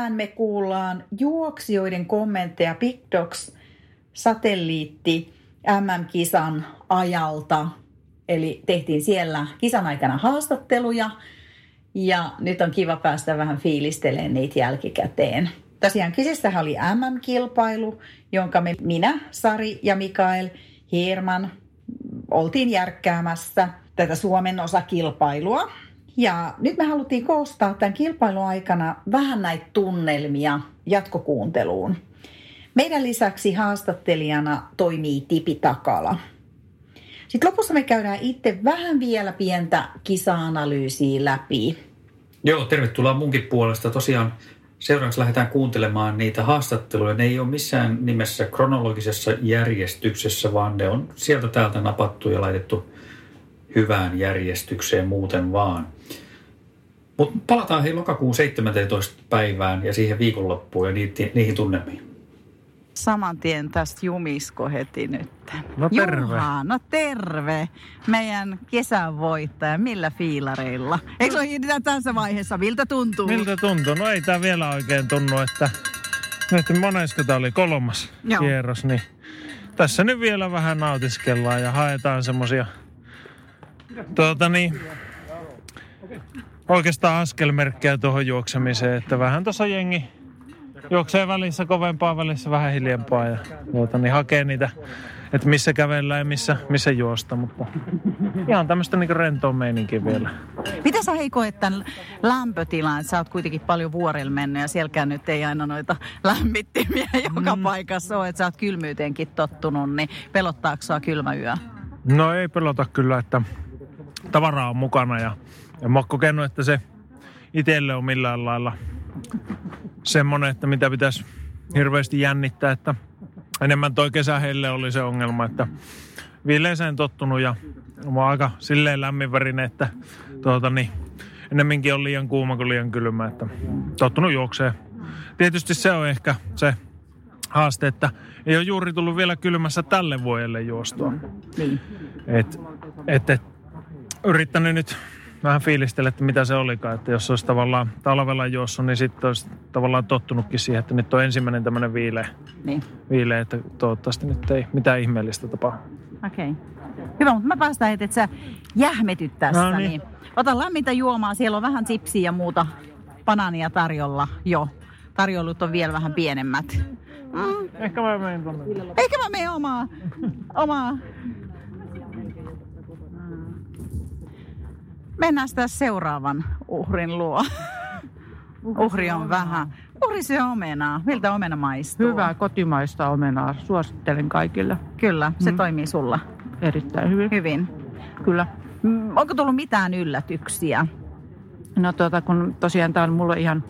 Tänään me kuullaan juoksijoiden kommentteja Big Dogs satelliitti MM-kisan ajalta. Eli tehtiin siellä kisan aikana haastatteluja ja nyt on kiva päästä vähän fiilistelemään niitä jälkikäteen. Tosiaan kyseessähän oli MM-kilpailu, jonka me, minä, Sari ja Mikael Hierman oltiin järkkäämässä tätä Suomen osakilpailua. Ja nyt me haluttiin koostaa tämän kilpailun aikana vähän näitä tunnelmia jatkokuunteluun. Meidän lisäksi haastattelijana toimii Tipi Takala. Sitten lopussa me käydään itse vähän vielä pientä kisa-analyysiä läpi. Joo, tervetuloa munkin puolesta. Tosiaan seuraavaksi lähdetään kuuntelemaan niitä haastatteluja. Ne ei ole missään nimessä kronologisessa järjestyksessä, vaan ne on sieltä täältä napattu ja laitettu hyvään järjestykseen muuten vaan. Mutta palataan hei lokakuun 17. päivään ja siihen viikonloppuun ja niihin, niihin tunnelmiin. Saman tien tästä jumisko heti nyt. No terve. Juha, no terve. Meidän kesän voittaja. Millä fiilareilla? Eikö se ole tässä vaiheessa? Miltä tuntuu? Miltä tuntuu? No ei tämä vielä oikein tunnu, että nyt monesko tämä oli kolmas Joo. kierros, niin tässä nyt vielä vähän nautiskellaan ja haetaan semmosia tuota niin, oikeastaan askelmerkkejä tuohon juoksemiseen, että vähän tuossa jengi juoksee välissä kovempaa, välissä vähän hiljempaa ja tuota, niin hakee niitä, että missä kävellään ja missä, missä juosta, mutta ihan tämmöistä niin rentoa meininkiä vielä. Mitä sä Heiko, että lämpötilan, sä oot kuitenkin paljon vuorilla mennyt ja sielläkään nyt ei aina noita lämmittimiä joka mm. paikassa ole, että sä oot kylmyyteenkin tottunut, niin pelottaako sua kylmä yö? No ei pelota kyllä, että tavaraa on mukana ja en mä ole kokenut, että se itselle on millään lailla semmoinen, että mitä pitäisi hirveästi jännittää, että enemmän toi kesä heille oli se ongelma, että viileeseen tottunut ja mä oon aika silleen lämminvärinen, että tuota niin, ennemminkin on liian kuuma kuin liian kylmä, että tottunut juoksee. Tietysti se on ehkä se haaste, että ei ole juuri tullut vielä kylmässä tälle vuodelle juostua. Niin. Et, et, et, yrittänyt nyt vähän fiilistellä, että mitä se olikaan. Että jos olisi tavallaan talvella juossut, niin sitten olisi tavallaan tottunutkin siihen, että nyt on ensimmäinen tämmöinen viileä, Niin. viileä, että toivottavasti nyt ei mitään ihmeellistä tapahdu. Okei. Okay. Hyvä, mutta mä päästään heti, että sä jähmetyt tässä. No niin. niin. Ota lämmintä juomaa, siellä on vähän sipsiä ja muuta banaania tarjolla jo. Tarjollut on vielä vähän pienemmät. Mm. Ehkä mä menen tuonne. Eikä mä mene omaa, omaa. Mennään sitä seuraavan uhrin luo. Uhri on vähän. Uhri syö omenaa. Miltä omena maistuu? Hyvää kotimaista omenaa. Suosittelen kaikille. Kyllä, se Mm. toimii sulla Erittäin hyvin. hyvin. Kyllä. Mm, Onko tullut mitään yllätyksiä? No tuota, kun tosiaan tämä on mulla ihan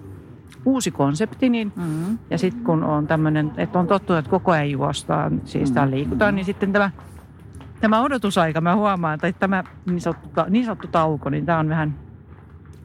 uusi konsepti, niin Mm. ja sitten kun on tämmöinen, että on tottunut, että koko ajan juostaan, siis täällä liikutaan, niin sitten tämä, tämä odotusaika, mä huomaan, tai tämä niin sanottu, niin sanottu tauko, niin tämä on vähän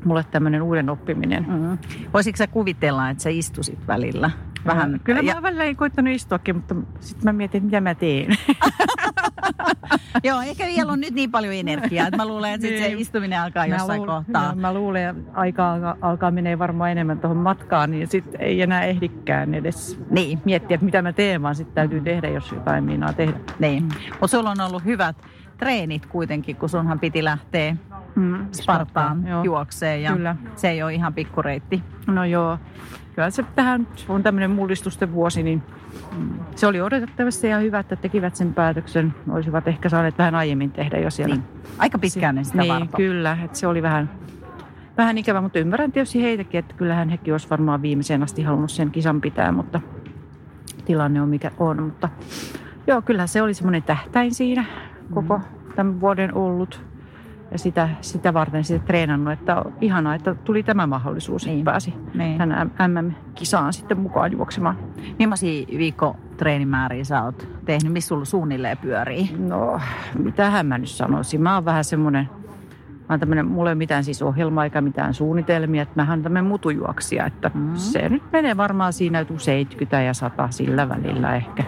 mulle tämmöinen uuden oppiminen. Mm. Voisitko sä kuvitella, että sä istusit välillä? Vähän. Kyllä mä ja, välillä koittanut istuakin, mutta sitten mä mietin, mitä mä teen. joo, ehkä vielä on nyt niin paljon energiaa, että mä luulen, että sit se Niin. istuminen alkaa Mä jossain luul- kohtaa. Joo, mä luulen, että aika alkaa, alkaa menee varmaan enemmän tuohon matkaan, niin sitten ei enää ehdikään edes Niin, miettiä, että mitä mä teen, vaan sitten täytyy tehdä, jos jotain minaa tehdä. niin. Mutta sulla on ollut hyvät treenit kuitenkin, kun sunhan piti lähteä Mm, Spartaan joo. juokseen ja Kyllä. se ei ole ihan pikkureitti. No joo, kyllä se tähän on tämmöinen mullistusten vuosi, niin mm, se oli odotettavasti ja hyvä, että tekivät sen päätöksen. Olisivat ehkä saaneet vähän aiemmin tehdä jo siellä. Niin. Aika pitkään ne sitä niin, kyllä, että se oli vähän, vähän ikävä, mutta ymmärrän tietysti heitäkin, että kyllähän hekin olisi varmaan viimeiseen asti halunnut sen kisan pitää, mutta tilanne on mikä on. Mutta Joo, kyllä se oli semmoinen tähtäin siinä koko tämän vuoden ollut. Ja sitä, sitä varten sitten treenannut, että on ihanaa, että tuli tämä mahdollisuus, niin. että pääsi Niin. tänään MM-kisaan sitten mukaan juoksemaan. Millaisia viikko treenimääriä sä oot tehnyt? Missä sulla suunnilleen pyörii? No, mitähän mä nyt sanoisin. Mä oon vähän semmoinen, mä oon tämmönen, mulla ei ole mitään siis ohjelmaa eikä mitään suunnitelmia, että mähän oon tämmöinen mutujuoksija, että mm. se nyt menee varmaan siinä joku 70 ja 100 sillä välillä ehkä.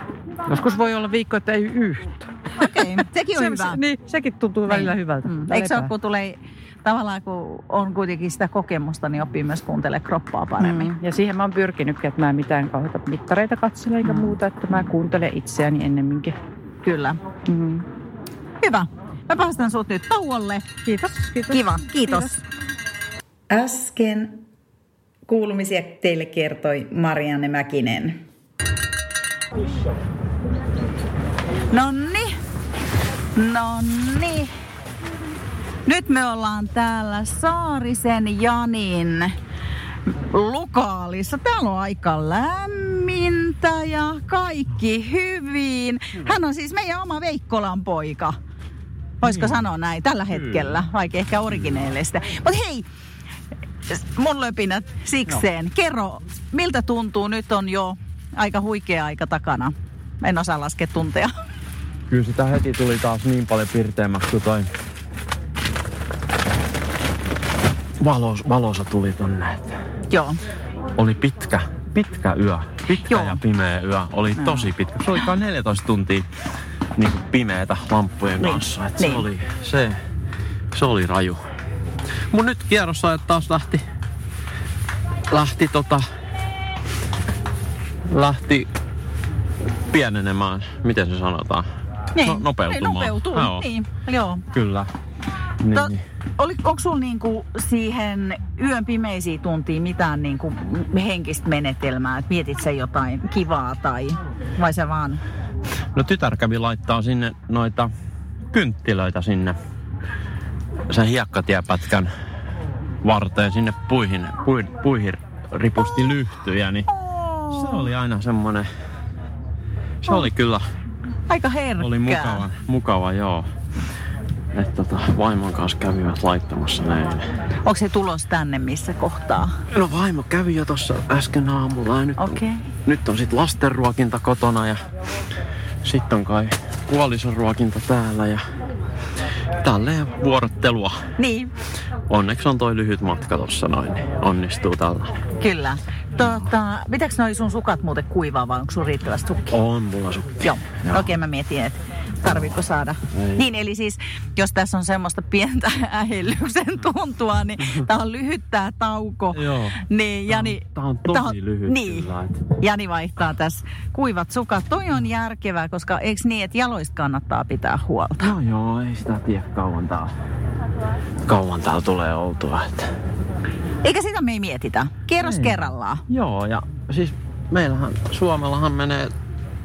Joskus voi olla viikko, että ei yhtä. Okei, okay, sekin on Se- hyvä. Se, niin, sekin tuntuu välillä hyvältä. Mm. Eikö se ole, kun tulee tavallaan, kun on kuitenkin sitä kokemusta, niin oppii myös kuuntelemaan kroppaa paremmin. Mm. Ja siihen mä oon pyrkinytkin, että mä en mitään kauheita mittareita katsele eikä muuta, että mä kuuntelen itseäni ennemminkin. Kyllä. Mm. Hyvä. Mä päästän sut nyt tauolle. Kiitos, kiitos. Kiva, kiitos. Äsken kuulumisia teille kertoi Marianne Mäkinen. Nonni. Nonni. Nyt me ollaan täällä Saarisen Janin lokaalissa. Täällä on aika lämmintä ja kaikki hyvin. Hän on siis meidän oma Veikkolan poika. Voisiko sanoa näin tällä hetkellä, vaikka ehkä origineellista. Mutta hei, mun löpinät sikseen. Kerro, miltä tuntuu? Nyt on jo aika huikea aika takana. En osaa laskea tunteja. Kyllä sitä heti tuli taas niin paljon pirteämmäksi kuin toi valos, valosa tuli tonne. että Joo. Oli pitkä, pitkä yö. Pitkä Joo. ja pimeä yö. Oli tosi pitkä. Se oli kai 14 tuntia niin kuin pimeätä lamppujen Niin, kanssa. Et niin. se, oli, se, se oli raju. Mun nyt kierrossa taas lähti, lähti tota, lähti pienenemään, miten se sanotaan? No, nopeutumaan. Ei, nopeutuu, Joo. niin. Joo. Kyllä. Niin, To, niin. oli, onko sulla niinku siihen yön pimeisiin tuntiin mitään niinku henkistä menetelmää? Et mietit sä jotain kivaa tai vai se vaan? No tytär kävi laittaa sinne noita kynttilöitä sinne sen hiekkatiepätkän varteen sinne puihin, puihin, puihin ripusti lyhtyjä, niin se oli aina semmonen, se oli kyllä, Aika herkkää. oli mukava, mukava joo. Että tota, vaimon kanssa kävivät laittamassa näin. Onko se tulos tänne missä kohtaa? No vaimo kävi jo tuossa äsken aamulla ja nyt, Okei. on, nyt on sit lastenruokinta kotona ja sitten on kai puolison ruokinta täällä ja tälleen vuorottelua. Niin, Onneksi on toi lyhyt matka tossa noin, niin onnistuu tällä. kyllä. Tota, pitääkö noi sun sukat muuten kuivaa vai onko sun riittävästi sukkia? On mulla sukki. Joo, okei mä mietin, että tarvitko saada. Ei. Niin, eli siis jos tässä on semmoista pientä ähellyksen tuntua, niin tää on lyhyt tää tauko. Joo. Niin, Jani, Tää on tosi lyhyt niin, kyllä, Jani vaihtaa tässä kuivat sukat. Toi on järkevää, koska eikö niin, että jaloista kannattaa pitää huolta? No joo, ei sitä tiedä kauan tää kauan täällä tulee oltua. Että. Eikä sitä me ei mietitä. Kerros Ei. kerrallaan. Joo, ja siis meillähän, Suomellahan menee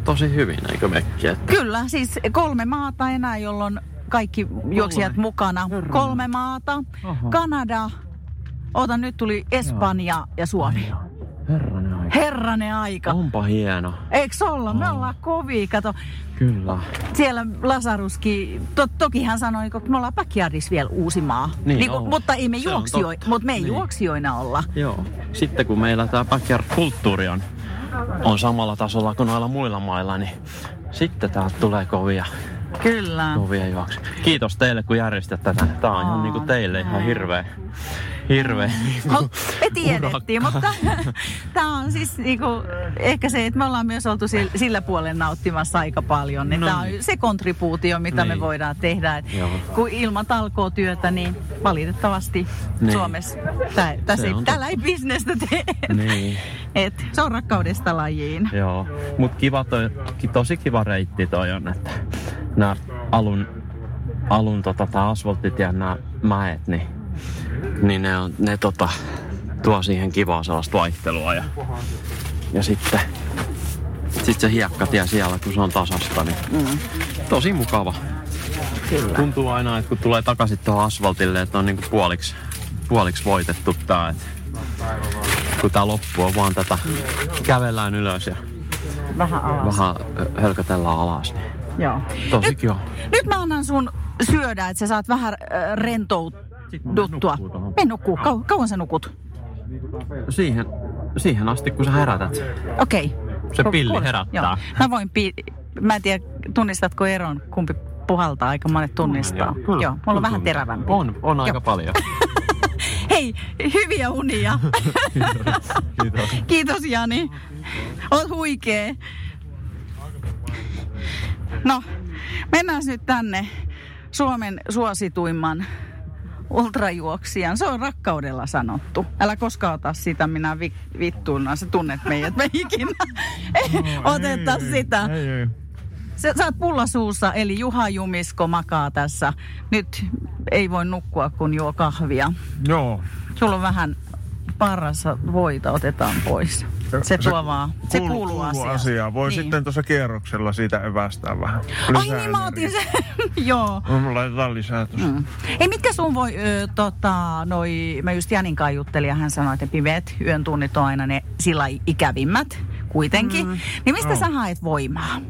tosi hyvin, eikö mekki? Että Kyllä, siis kolme maata enää, jolloin kaikki juoksijat mukana. Herranen. Kolme maata. Oho. Kanada. Ota, nyt tuli Espanja ja Suomi. herranen aika. Herranen aika. Onpa hieno. Eikö olla? Me ollaan kovia. Kato, Kyllä. siellä Lasaruskin, to, toki hän sanoi, että me ollaan backyardissa vielä Uusimaa. Niin Niinku, on. mutta ei me, Se on juoksio, totta. mutta me ei Niin. juoksijoina olla. Joo. Sitten kun meillä tämä backyard-kulttuuri on, on samalla tasolla kuin noilla muilla mailla, niin sitten täältä tulee kovia, Kyllä. kovia juoksu. Kiitos teille, kun järjestätte tätä. Tämä on ihan niin kuin teille ihan hirveä, hirveä niin me tiedettiin, mutta tämä on siis niinku, ehkä se, että me ollaan myös oltu sillä, sillä puolella nauttimassa aika paljon. Niin No tämä on niin. se kontribuutio, mitä me Niin. voidaan tehdä. Et Joo. kun ilman talkootyötä, niin valitettavasti Niin. Suomessa tää, tässä ei, täällä ei bisnestä tee. Niin, Et se on rakkaudesta lajiin. joo. Mut kiva toi, tosi kiva reitti toi on, että nämä alun, alun tota, tää asfaltit ja nämä mäet, niin, niin ne, on, ne tota, tuo siihen kivaa sellaista vaihtelua ja, ja sitten sit se hiekkatie siellä, kun se on tasasta, niin mm. tosi mukava. Kyllä. Tuntuu aina, että kun tulee takaisin tuohon asfaltille, että on niinku puoliksi, puoliksi voitettu tää. Et kun tää loppu on vaan tätä, kävellään ylös ja Vähän alas. vähän ö, hölkötellään alas. Niin. Joo. Tosi Nyt, kiva. nyt mä annan sun syödä, että sä saat vähän äh, rentouduttua. Me nukkuu. Kau- kauan sä nukut? Siihen, siihen asti, kun sä herätät. Okei. Se Ku- pilli kuule. herättää. Joo. Mä voin pi- Mä en tiedä, tunnistatko eron, kumpi puhaltaa, aika monet tunnistaa. Kyllä, Joo, mulla on vähän terävämpi. On, on aika Joo. paljon. Hei, hyviä unia. Kiitos. Kiitos Jani. Oot huikee. No, mennään nyt tänne Suomen suosituimman ultrajuoksijan. Se on rakkaudella sanottu. Älä koskaan ota sitä, minä vi- vittuuna. Sä tunnet meidät, me ikinä oteta sitä. Ei, ei. Sä, sä oot pulla suussa, eli Juha Jumisko makaa tässä. Nyt ei voi nukkua, kun juo kahvia. Joo. Sulla on vähän parassa voita, otetaan pois. Se tuo vaan, se kuuluu, asiaan. asiaan. Voi Niin. sitten tuossa kierroksella siitä evästää vähän. Ai niin, mä otin sen. Joo. No, laitetaan lisää tuossa. Mm. Ei, mitkä sun voi, ö, tota, noi, mä just Janin kanssa juttelin ja hän sanoi, että pimeät yön tunnit on aina ne sillä ikävimmät kuitenkin. Mm. Niin mistä Joo. sä haet voimaa?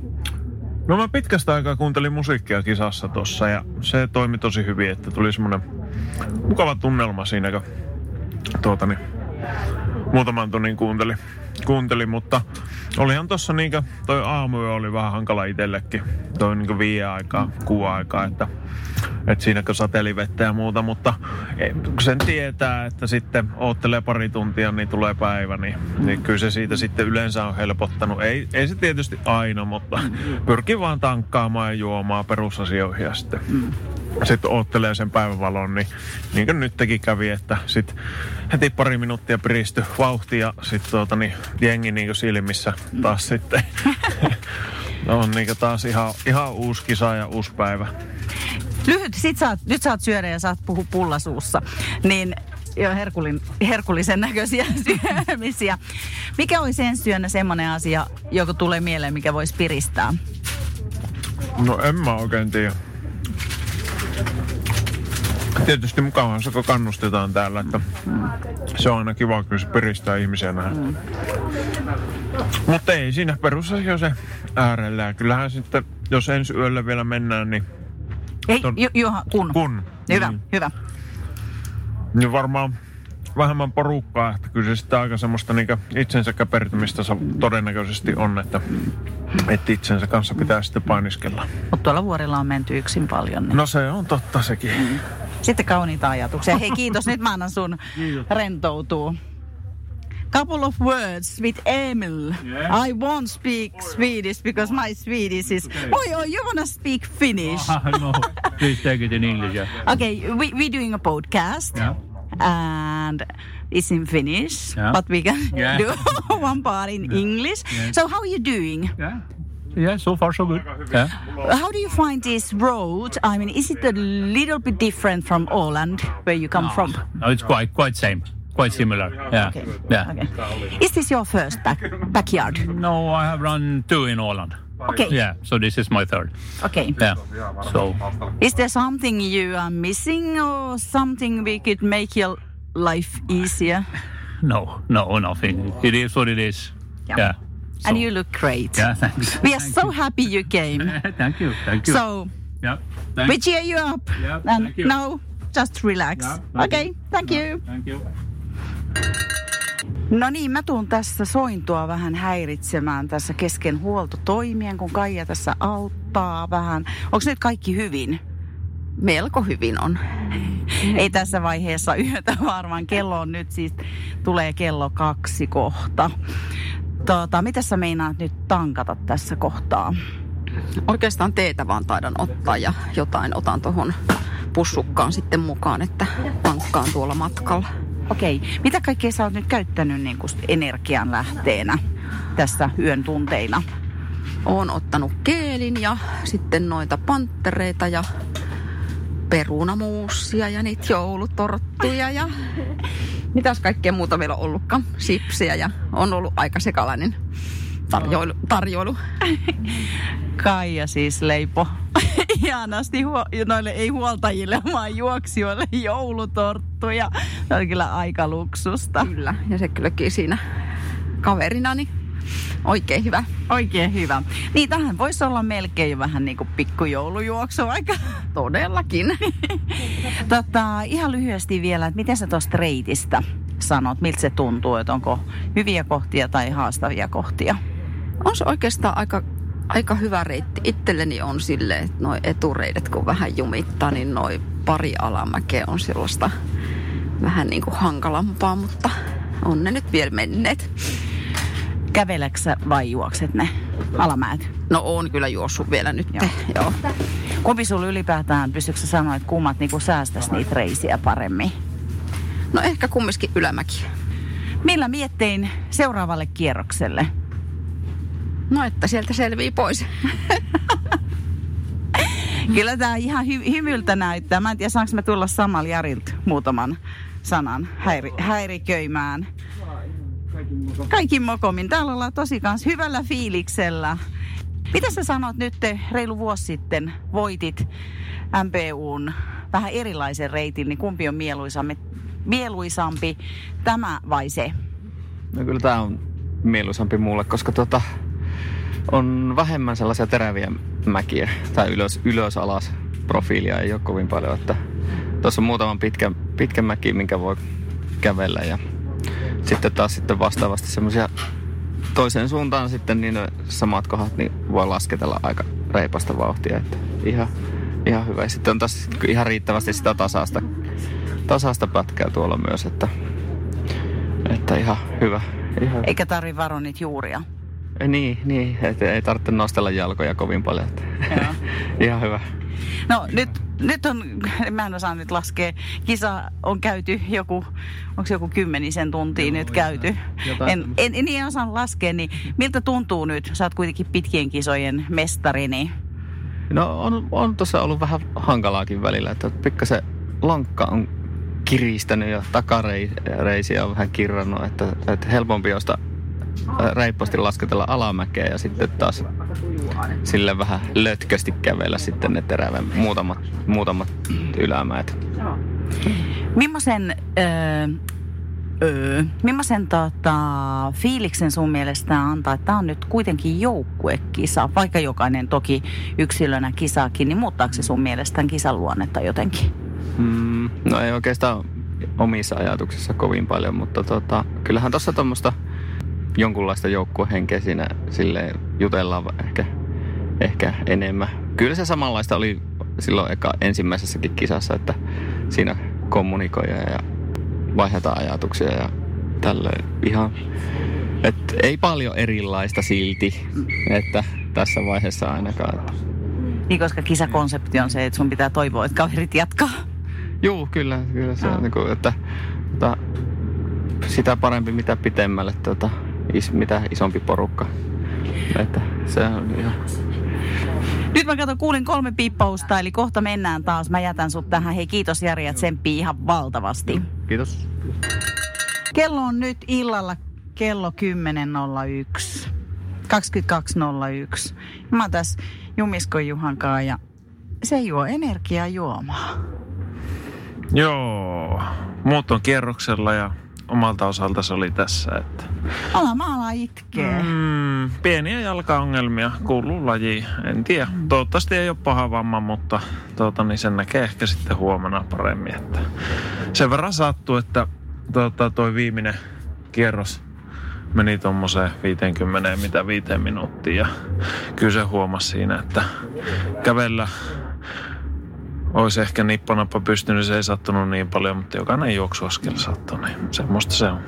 No mä pitkästä aikaa kuuntelin musiikkia kisassa tossa ja se toimi tosi hyvin, että tuli semmonen mukava tunnelma siinä, kun tuota niin, muutaman tunnin kuunteli, kuunteli mutta olihan tossa niinkö, toi aamuyö oli vähän hankala itsellekin, toi niinkö viiden aikaa, kuuden aikaa, että et siinä kun sateli vettä ja muuta, mutta ei, kun sen tietää, että sitten oottelee pari tuntia, niin tulee päivä, niin, niin kyllä se siitä sitten yleensä on helpottanut. Ei, ei se tietysti aina, mutta pyrkii vaan tankkaamaan ja juomaan perusasioihin ja sitten, sitten oottelee sen päivävalon, niin niin kuin nytkin kävi, että sitten heti pari minuuttia piristy vauhti ja sitten tuota, niin, jengi niin kuin silmissä taas sitten on niin kuin taas ihan, ihan uusi kisa ja uusi päivä. Lyhyt, sit saat, nyt saat syödä ja saat puhua pullasuussa. Niin jo herkulin, herkullisen näköisiä syömisiä. Mikä olisi ensi syönä semmoinen asia, joka tulee mieleen, mikä voisi piristää? No en mä oikein tiedä. Tietysti mukavaa se, kun kannustetaan täällä, että se on aina kiva, kun se piristää ihmisiä nähdä. Mm. Mutta ei siinä perusasia se äärellä. Ja kyllähän sitten, jos ensi yöllä vielä mennään, niin, Ei, Ton- ju, Juha, kun. kun, Hyvä, niin, hyvä. niin varmaan vähemmän porukkaa, että kyllä se sitten aika semmoista niin itsensä käpertymistä todennäköisesti on, että, että itsensä kanssa pitää sitten painiskella. Mutta tuolla vuorilla on menty yksin paljon. Niin. No se on totta sekin. Sitten kauniita ajatuksia. Hei kiitos, nyt mä annan sun rentoutuu. Couple of words with Emil. Yeah. I won't speak Swedish because my Swedish is... Oi, oi, you wanna speak Finnish? no, please take it in English. Yeah. Okay, we, we're doing a podcast. Yeah. And it's in Finnish, Yeah. but we can Yeah. do one part in English. Yeah. So how are you doing? Yeah. So far so good. Yeah. How do you find this road? I mean, is it a little bit different from Åland, where you come from? No, it's quite quite same, quite similar. Yeah. Okay. Yeah. Okay. Is this your first back, backyard? No, I have run two in Åland. Okay. Yeah, so this is my third. Okay. Yeah. So Is there something you are missing or something we could make your life easier? no, no, nothing. It is what it is. Yeah. Yeah. And So- you look great. Yeah, thanks. We are Thank so you. happy you came. thank you. Thank you. So yeah. we cheer you up. Yeah, and thank you. now just relax. Yeah, thank okay, you. thank you. Thank you. No niin, mä tuun tässä sointua vähän häiritsemään tässä kesken huoltotoimien, kun Kaija tässä auttaa vähän. Onko nyt kaikki hyvin? Melko hyvin on. Ei tässä vaiheessa yötä varmaan. Kello on nyt siis, tulee kello kaksi kohta. Tota, mitä sä meinaat nyt tankata tässä kohtaa? Oikeastaan teetä vaan taidan ottaa ja jotain otan tuohon pussukkaan sitten mukaan, että tankkaan tuolla matkalla. Okei, mitä kaikkea sä oot nyt käyttänyt niin kuin energian lähteenä tässä yön tunteina? Oon ottanut keelin ja sitten noita panttereita ja perunamuusia ja niitä joulutorttuja ja mitäs kaikkea muuta vielä on ollutkaan. Sipsiä ja on ollut aika sekalainen tarjoilu. tarjoilu. Kaija siis leipo ihanasti huo- noille ei huoltajille, vaan juoksijoille joulutorttuja. Se on kyllä aika luksusta. Kyllä, ja se kylläkin siinä kaverinani Oikein hyvä. Oikein hyvä. Niin tähän voisi olla melkein vähän niin kuin pikkujoulujuoksu aika. Todellakin. tota, ihan lyhyesti vielä, että miten sä tuosta reitistä sanot, miltä se tuntuu, että onko hyviä kohtia tai haastavia kohtia? On se oikeastaan aika, aika hyvä reitti. Itselleni on silleen, että noi etureidet kun vähän jumittaa, niin noi pari alamäkeä on sellaista vähän niin kuin hankalampaa, mutta on ne nyt vielä menneet. Käveleksä vai juokset ne alamäet? No on kyllä juossut vielä nyt. Joo. Joo. Kumpi sulla ylipäätään, pystytkö sanoa, että kummat niinku säästäisi niitä reisiä paremmin? No ehkä kumminkin ylämäki. Millä miettein seuraavalle kierrokselle? No että sieltä selvii pois. Kyllä tämä ihan hy- hymyltä näyttää. Mä en tiedä, saanko me tulla samalla Jarilta muutaman sanan häiri- häiriköimään. Kaikin mokomin. Täällä ollaan tosi kans hyvällä fiiliksellä. Mitä sä sanot nyt te reilu vuosi sitten voitit MPUn vähän erilaisen reitin, niin kumpi on mieluisampi, mieluisampi tämä vai se? No kyllä tämä on mieluisampi mulle, koska tota, on vähemmän sellaisia teräviä mäkiä tai ylös, ylös alas profiilia ei ole kovin paljon. Että tuossa on muutaman pitkä, pitkä mäki, minkä voi kävellä ja sitten taas sitten vastaavasti semmoisia toiseen suuntaan sitten niin samat kohdat niin voi lasketella aika reipasta vauhtia. Että ihan, ihan hyvä. Ja sitten on taas ihan riittävästi sitä tasasta, tasasta pätkää tuolla myös, että, että ihan hyvä. Ihan. Eikä tarvi varo niitä juuria. Niin, niin että ei tarvitse nostella jalkoja kovin paljon. Että. ihan hyvä. No nyt, nyt on, mä en osaa nyt laskea, kisa on käyty joku, onko se joku kymmenisen tuntia Joo, nyt käyty? En, en, en, en osaa laskea, niin miltä tuntuu nyt? Sä oot kuitenkin pitkien kisojen mestari, niin... No on, on tuossa ollut vähän hankalaakin välillä, että pikkasen lankka on kiristänyt ja takareisiä on vähän kirrannut, että, että helpompi josta reippaasti lasketella alamäkeä ja sitten taas sille vähän lötkösti kävellä sitten ne terävän muutamat, muutamat ylämäet. Millaisen, öö, öö, millaisen tota, fiiliksen sun mielestä antaa, että tämä on nyt kuitenkin joukkuekisa, vaikka jokainen toki yksilönä kisaakin, niin muuttaako se sun mielestä tämän kisan luonnetta jotenkin? Mm, no ei oikeastaan omissa ajatuksissa kovin paljon, mutta tota, kyllähän tuossa tuommoista jonkunlaista joukkuehenkeä siinä silleen jutellaan ehkä, ehkä enemmän. Kyllä se samanlaista oli silloin eka ensimmäisessäkin kisassa, että siinä kommunikoja ja vaihdetaan ajatuksia ja tällöin ihan, et ei paljon erilaista silti, että tässä vaiheessa ainakaan. Että. Niin, koska kisakonsepti on se, että sun pitää toivoa, että kaverit jatkaa. Joo, kyllä, kyllä se on, niin kuin, että, että sitä parempi mitä pitemmälle tuota, is, mitä isompi porukka. Että se on ihan... Nyt mä katson, kuulin kolme piippausta, eli kohta mennään taas. Mä jätän sut tähän. Hei, kiitos Jari, että tsemppii ihan valtavasti. Kiitos. Kello on nyt illalla kello 10.01. 22.01. Mä oon tässä Jumiskon Juhan kanssa ja se juo energiajuomaa. Joo, muut on kierroksella ja omalta osalta se oli tässä. Että... Ala maala itkee. Mm, pieniä jalkaongelmia kuuluu lajiin. En tiedä. Mm. Toivottavasti ei ole paha vamma, mutta tuota, niin sen näkee ehkä sitten huomenna paremmin. Että sen verran sattuu, että tuota, toi viimeinen kierros meni tuommoiseen 50 mitä viiteen minuuttiin ja kyllä se huomasi siinä, että kävellä olisi ehkä nippanappa pystynyt, se ei sattunut niin paljon, mutta jokainen juoksuaskel sattui, niin semmoista se on.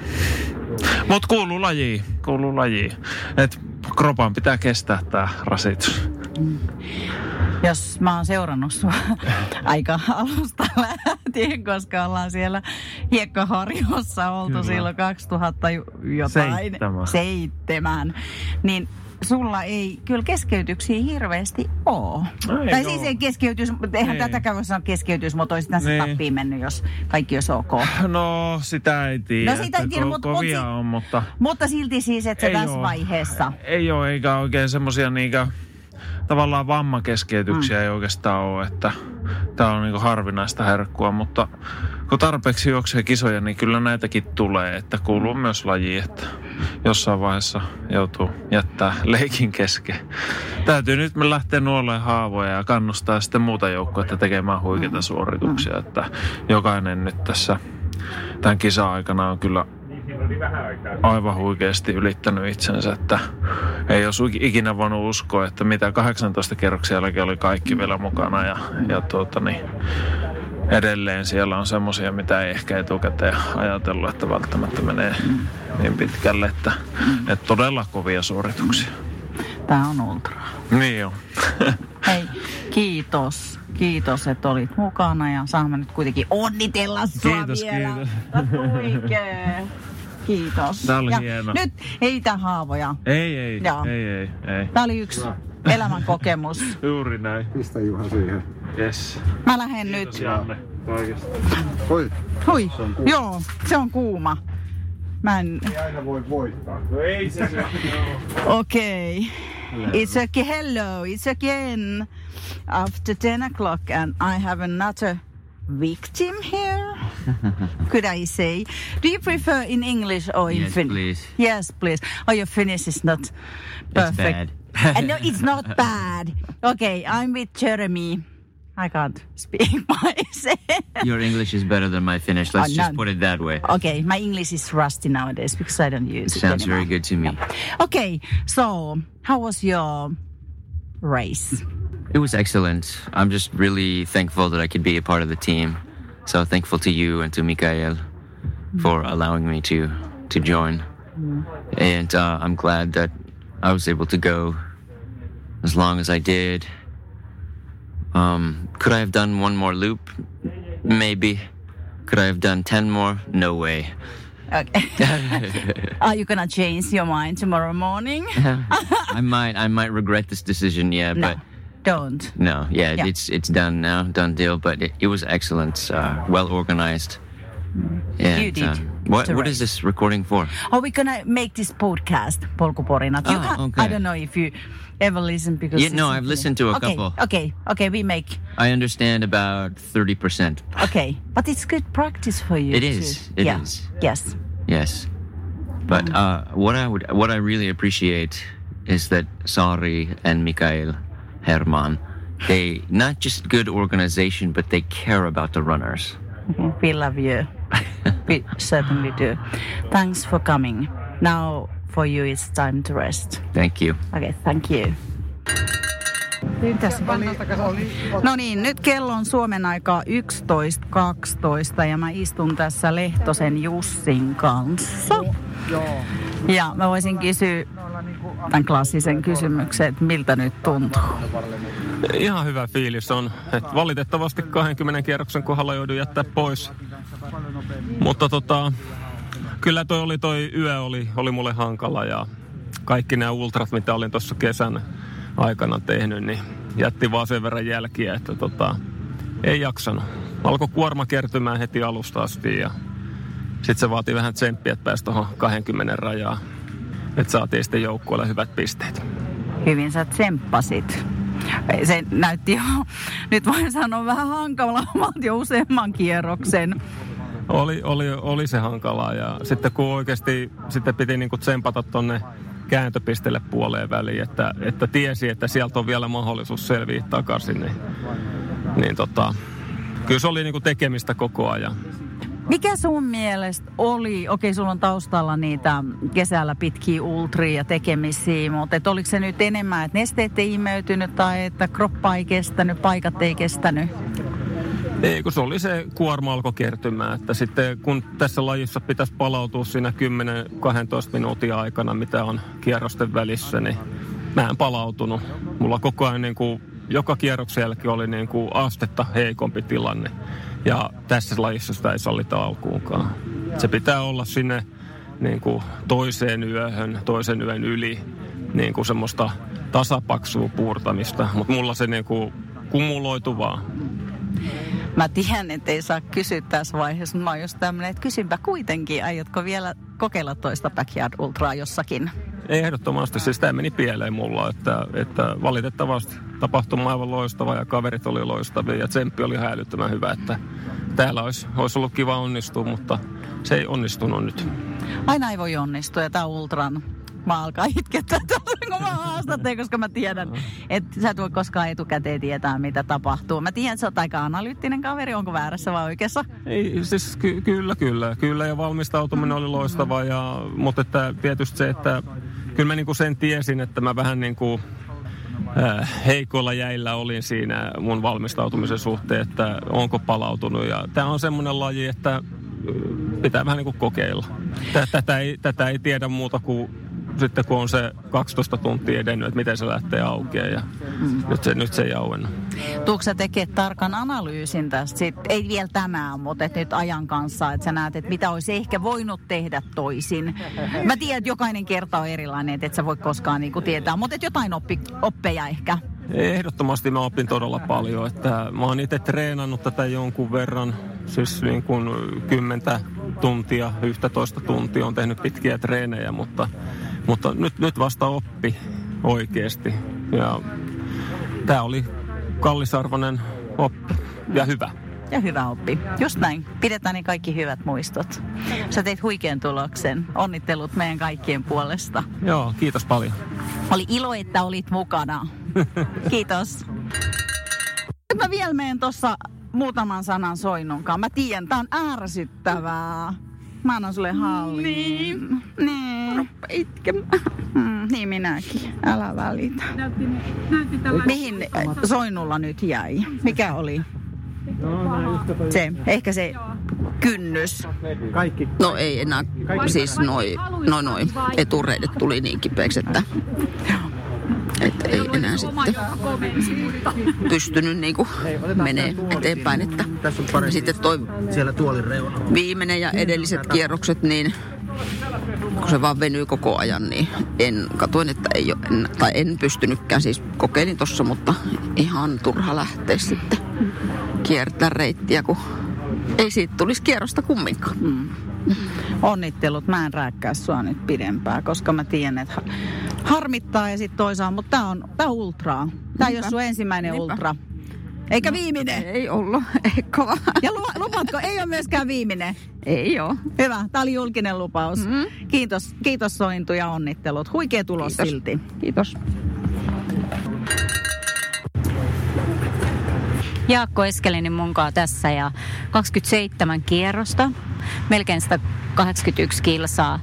Mutta kuuluu lajiin, kuuluu lajiin. Et kropan pitää kestää tämä rasitus. Jos mä oon seurannut sua aika alusta lähtien, koska ollaan siellä hiekkaharjossa oltu Kyllä. silloin 2000 jotain. Seitsemän. Seitsemän. Niin sulla ei kyllä keskeytyksiä hirveästi ole. Ei tai siis ei keskeytys, eihän ei. tätäkään voi sanoa keskeytys, mutta olisi se niin. tappiin mennyt, jos kaikki olisi ok. No sitä ei tiedä. No sitä ei tiedä, mutta, mutta, on, mutta... Mutta silti siis, että se tässä vaiheessa. Ei ole, eikä oikein semmoisia niinkö tavallaan vammakeskeytyksiä mm. ei oikeastaan ole, että tämä on niin harvinaista herkkua, mutta kun tarpeeksi juoksee kisoja, niin kyllä näitäkin tulee, että kuuluu myös laji, että jossain vaiheessa joutuu jättää leikin kesken. Täytyy nyt me lähteä nuoleen haavoja ja kannustaa sitten muuta joukkoa tekemään huikeita suorituksia, että jokainen nyt tässä tämän kisa-aikana on kyllä aivan huikeasti ylittänyt itsensä, että ei olisi ikinä voinut uskoa, että mitä 18 kerroksia jälkeen oli kaikki vielä mukana ja, ja tuota, niin, edelleen siellä on semmoisia, mitä ei ehkä etukäteen ajatellut, että välttämättä menee niin pitkälle, että, että todella kovia suorituksia. Tämä on ultra. Niin on. Hei, kiitos. Kiitos, että olit mukana ja saamme nyt kuitenkin onnitella sua Kiitos, vielä. kiitos. Kiitos. Tämä oli ja hieno. Nyt heitä haavoja. Ei, ei, Joo. ei, ei, ei. Tämä oli yksi elämän kokemus. Juuri näin. Pistä Juha siihen. Yes. Mä lähden nyt. Janne, oikeasti. Oi, Hui, joo, se on kuuma. Mä en... ei aina voi voittaa. No ei se se. Okay. It's okay. Hello, it's again after 10 o'clock and I have another victim here. Could I say? Do you prefer in English or in Yes, Finnish? please. Yes, please. Oh, your Finnish is not perfect. bad. Uh, no, it's not bad. Okay, I'm with Jeremy. I can't speak myself. Your English is better than my Finnish. Let's Oh, just put it that way. Okay, my English is rusty nowadays because I don't use it Sounds anymore. very good to me. Okay, so how was your race? It was excellent. I'm just really thankful that I could be a part of the team. So thankful to you and to Mikael for allowing me to to join. And uh, I'm glad that I was able to go as long as I did. Um, could I have done one more loop? Maybe. Could I have done 10 more? No way. Okay. Are you gonna change your mind tomorrow morning? I might I might regret this decision, yeah, No, but don't. No, yeah, Yeah. it's it's done now, done deal. But it, it was excellent, uh, well organized. And, You did uh, what what is this recording for? Are we gonna make this podcast, Polkuporinat? You Oh, okay. I don't know if you ever listen because. Yeah, no, I've listened to a okay, couple. Okay, okay, we make. I understand about thirty percent. Okay, but it's good practice for you. It is. too. it yeah. is. Yes. Yes, but uh, what I would what I really appreciate is that Sari and Mikael Herman, they not just good organization, but they care about the runners. We love you. we certainly do. Thanks for coming. Now for you it's time to rest. Thank you. Okay, thank you. No niin, nyt kello on Suomen aikaa 11.12 ja mä istun tässä Lehtosen Jussin kanssa. Ja mä voisin kysyä tämän klassisen kysymyksen, että miltä nyt tuntuu? Ihan hyvä fiilis on. Et valitettavasti 20 kierroksen kohdalla joudun jättää pois. Mutta tota, kyllä toi, oli, toi yö oli, oli mulle hankala ja kaikki nämä ultrat, mitä olin tuossa kesän aikana tehnyt, niin jätti vaan sen verran jälkiä, että tota, ei jaksanut. Alkoi kuorma kertymään heti alusta asti ja sitten se vaati vähän tsemppiä, että pääsi tuohon 20 rajaan. Että saatiin sitten joukkueelle hyvät pisteet. Hyvin sä tsemppasit. Se näytti jo, nyt voin sanoa vähän hankalammalta jo useamman kierroksen. Oli, oli, oli se hankalaa ja sitten kun oikeasti sitten piti niinku tsempata tonne kääntöpistelle puoleen väliin, että, että tiesi, että sieltä on vielä mahdollisuus selviä takaisin, niin, niin tota, kyllä se oli niinku tekemistä koko ajan. Mikä sun mielestä oli, okei sulla on taustalla niitä kesällä pitkiä ultria ja tekemisiä, mutta et oliko se nyt enemmän, että nesteet ei imeytynyt tai että kroppa ei kestänyt, paikat ei kestänyt? Ei, kun se oli se kuorma alkoi kertymään, että sitten kun tässä lajissa pitäisi palautua siinä 10-12 minuutin aikana, mitä on kierrosten välissä, niin mä en palautunut. Mulla koko ajan niin kuin, joka kierroksen jälkeen oli niin kuin astetta heikompi tilanne. Ja tässä lajissa sitä ei sallita alkuunkaan. Se pitää olla sinne niin kuin toiseen yöhön, toisen yön yli, niin kuin semmoista tasapaksua puurtamista. Mutta mulla se niin kuin kumuloitu vaan. Mä tiedän, että ei saa kysyä tässä vaiheessa, mutta mä oon just tämmönen, että kysynpä kuitenkin, aiotko vielä kokeilla toista Backyard Ultraa jossakin? ehdottomasti. Siis tämä meni pieleen mulla, että, että valitettavasti tapahtuma aivan loistava ja kaverit oli loistavia ja tsemppi oli ihan älyttömän hyvä, että täällä olisi, olisi ollut kiva onnistua, mutta se ei onnistunut nyt. Aina ei voi onnistua ja tämä Ultran mä alkaa itkettää kun mä haastattelin, koska mä tiedän, että sä et voi koskaan etukäteen tietää, mitä tapahtuu. Mä tiedän, että sä oot aika analyyttinen kaveri, onko väärässä vai oikeassa? Ei, siis ky- kyllä, kyllä. Kyllä ja valmistautuminen oli loistava, ja, mutta että tietysti se, että kyllä mä niinku sen tiesin, että mä vähän niin kuin äh, heikoilla jäillä olin siinä mun valmistautumisen suhteen, että onko palautunut. Ja tämä on semmoinen laji, että äh, pitää vähän niin kuin kokeilla. Tätä ei, tätä ei tiedä muuta kuin sitten kun on se 12 tuntia edennyt, että miten se lähtee auki ja mm. nyt, se, nyt se ei auennut. Tuutko sä tekee tarkan analyysin tästä? Sit, ei vielä tänään, mutta et nyt ajan kanssa, että sä näet, että mitä olisi ehkä voinut tehdä toisin. Mä tiedän, että jokainen kerta on erilainen, että et sä voi koskaan niinku tietää, mutta jotain oppi, oppeja ehkä. Ehdottomasti mä opin todella paljon, että mä oon itse treenannut tätä jonkun verran, siis niin kuin kymmentä tuntia, 11 tuntia on tehnyt pitkiä treenejä, mutta mutta nyt, nyt vasta oppi oikeasti. Ja tämä oli kallisarvoinen oppi ja hyvä. Ja hyvä oppi. Just näin. Pidetään ne kaikki hyvät muistot. Sä teit huikean tuloksen. Onnittelut meidän kaikkien puolesta. Joo, kiitos paljon. Oli ilo, että olit mukana. kiitos. Nyt mä vielä menen tuossa muutaman sanan soinnunkaan. Mä tiedän, tää on ärsyttävää. Mä annan sulle hallin. Niin. Niin. Ruppa itkemään. Mm, niin minäkin. Älä välitä. Näytti, näytti Mihin Soinulla nyt jäi? Mikä oli? Se, ehkä se kynnys. Kaikki. No ei enää, siis noin noi, noi etureidet tuli niin kipeäksi, että että ei enää sitten pystynyt niinku menee eteenpäin. Että Tässä on parempi. sitten toi Siellä tuolin reunalla. viimeinen ja edelliset kierrokset, niin kun se vaan venyy koko ajan, niin en, katoin, että ei ole, en, tai en pystynytkään, siis kokeilin tossa, mutta ihan turha lähteä sitten kiertää reittiä, kun ei siitä tulisi kierrosta kumminkaan. Mm. Onnittelut, mä en rääkkää sua nyt pidempään, koska mä tiedän, että harmittaa ja sitten toisaalta, mutta tää on, tää on ultraa. Tää ei ole sun ensimmäinen Niinpä. ultra. Eikä no, viimeinen. Ei ollut, ei kova. Ja lu- lupaatko, ei ole myöskään viimeinen? Ei ole. Hyvä, tämä oli julkinen lupaus. Mm. Kiitos, kiitos Sointu ja onnittelut. Huikea tulos Kiitos. silti. Kiitos. Jaakko Eskelinen munkaa tässä ja 27 kierrosta, melkein 181 kilsaa.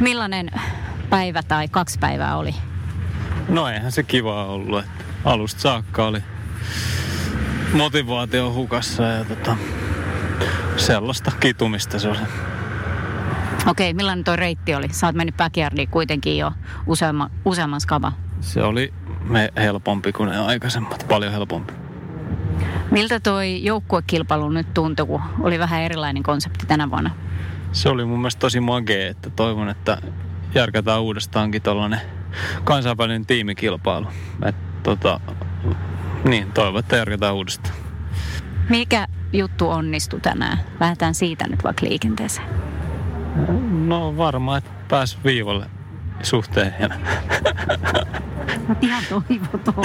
Millainen päivä tai kaksi päivää oli? No eihän se kiva ollut. Että alusta saakka oli motivaatio hukassa ja tota, sellaista kitumista se oli. Okei, millainen tuo reitti oli? Sä oot mennyt backyardiin kuitenkin jo useamman, useamman skava. Se oli me helpompi kuin ne aikaisemmat, paljon helpompi. Miltä toi joukkuekilpailu nyt tuntui, kun oli vähän erilainen konsepti tänä vuonna? Se oli mun mielestä tosi magee, että toivon, että järkätään uudestaankin tuollainen kansainvälinen tiimikilpailu. Et, tota, niin, toivon, että järkätään uudestaan. Mikä juttu onnistui tänään? Lähdetään siitä nyt vaikka liikenteeseen. No varmaan, että pääs viivalle suhteen. Ihan toivoton.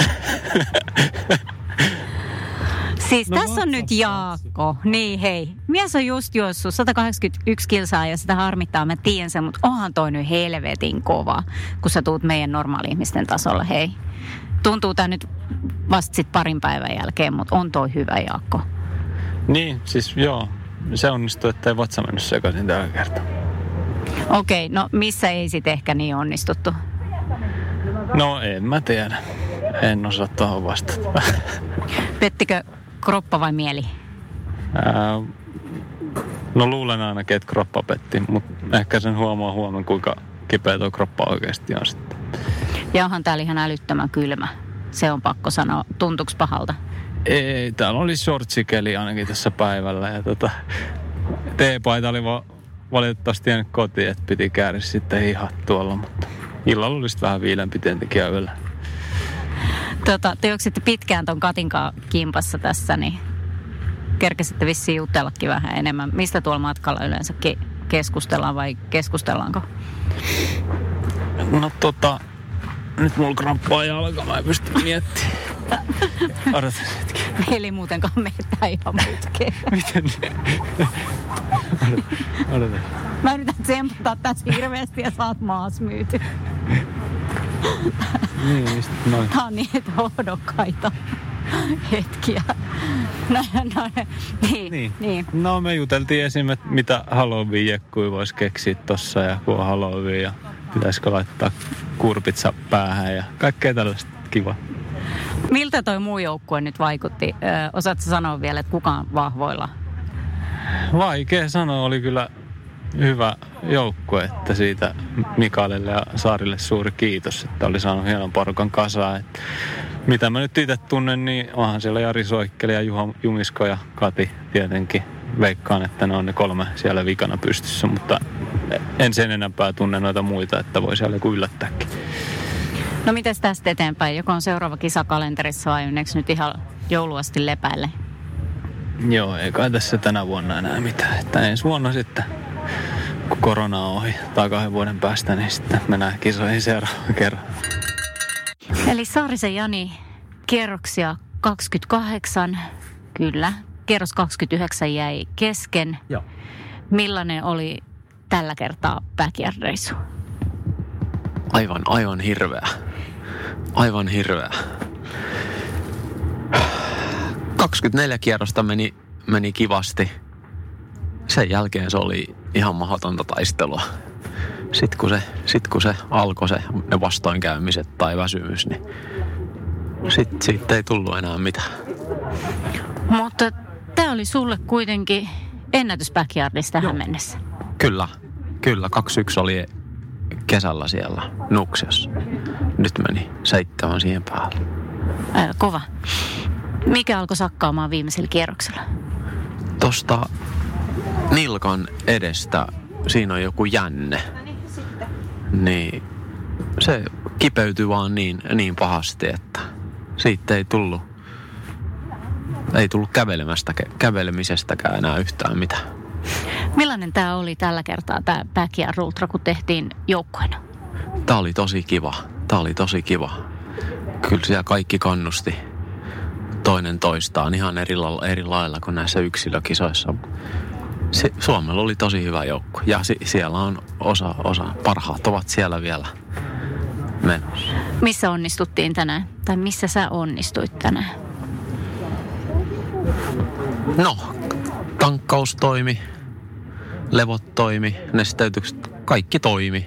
Siis no, tässä on nyt Jaakko. Niin hei, mies on just juossut 181 kilsaa ja sitä harmittaa, mä tiedän sen, mutta onhan toi nyt helvetin kova, kun sä tuut meidän normaali-ihmisten tasolla, hei. Tuntuu tää nyt vasta sit parin päivän jälkeen, mutta on toi hyvä Jaakko. Niin, siis joo. Se onnistui, että ei vatsa mennyt sekaisin tällä kertaa. Okei, okay, no missä ei sit ehkä niin onnistuttu? No en mä tiedä. En osaa tuohon vastata. Pettikö kroppa vai mieli? Ää, no luulen ainakin, että kroppa petti, mutta ehkä sen huomaa huomenna, kuinka kipeä tuo kroppa oikeasti on sitten. Ja onhan täällä ihan älyttömän kylmä. Se on pakko sanoa. Tuntuuko pahalta? Ei, täällä oli shortsikeli ainakin tässä päivällä. Ja tota, teepaita oli va- valitettavasti jäänyt kotiin, että piti käydä sitten hihat tuolla, mutta illalla oli sitten vähän viilempi tietenkin yöllä. Tota, te juoksitte pitkään ton Katinkaan kimpassa tässä, niin kerkesitte vissiin jutellakin vähän enemmän. Mistä tuolla matkalla yleensäkin keskustellaan vai keskustellaanko? No tota, nyt mulla kramppaa jalka, mä en pysty miettimään. Odota hetki. Ei muutenkaan meitä ihan putkeen. Miten? Odota. Mä yritän tsempata tässä hirveästi ja saat maas myyty. Niin, just noin. Tää on niitä hohdokkaita hetkiä. No, no, niin, Niin. niin. No me juteltiin esim. että mitä Halloween-jekkuja voisi keksiä tossa ja kun on Halloween ja pitäisikö laittaa kurpitsa päähän ja kaikkea tällaista kiva. Miltä toi muu joukkue nyt vaikutti? Ö, osaatko sanoa vielä, että kuka on vahvoilla? Vaikea sanoa, oli kyllä hyvä joukkue, että siitä Mikaelille ja Saarille suuri kiitos, että oli saanut hienon porukan kasaan. Että mitä mä nyt itse tunnen, niin onhan siellä Jari Soikkeli ja Juha Jumisko ja Kati tietenkin. Veikkaan, että ne on ne kolme siellä vikana pystyssä, mutta en sen enempää tunne noita muita, että voi siellä joku yllättääkin. No mites tästä eteenpäin? Joko on seuraava kisa kalenterissa vai onneksi nyt ihan jouluasti lepäille? Joo, ei kai tässä tänä vuonna enää mitään. Että ensi vuonna sitten, kun korona on ohi tai kahden vuoden päästä, niin sitten mennään kisoihin seuraavan kerran. Eli Saarisen Jani, kierroksia 28, kyllä. Kierros 29 jäi kesken. Joo. Millainen oli tällä kertaa backyard-reissu? Aivan, aivan hirveä. Aivan hirveä. 24 kierrosta meni, meni kivasti. Sen jälkeen se oli ihan mahdotonta taistelua. Sitten kun se, sit kun se alkoi se, ne vastoinkäymiset tai väsymys, niin sitten siitä ei tullut enää mitään. Mutta tämä oli sulle kuitenkin ennätys backyardissa tähän mennessä. Kyllä, kyllä. 2-1 oli kesällä siellä Nuksiassa. Nyt meni seitsemän siihen päälle. Ää, kova. Mikä alkoi sakkaamaan viimeisellä kierroksella? Tosta nilkan edestä siinä on joku jänne. Niin se kipeytyi vaan niin, niin pahasti, että siitä ei tullut, ei tullut kävelemästä, kävelemisestäkään enää yhtään mitään. Millainen tämä oli tällä kertaa, tämä backyard ultra, kun tehtiin joukkoina? Tää oli tosi kiva. Tää oli tosi kiva. Kyllä siellä kaikki kannusti toinen toistaan ihan eri, la- eri lailla kuin näissä yksilökisoissa. Se, Suomella oli tosi hyvä joukko ja si- siellä on osa, osa, parhaat ovat siellä vielä menossa. Missä onnistuttiin tänään? Tai missä sä onnistuit tänään? No, tankkaus toimi, levot toimi, nesteytykset, kaikki toimi.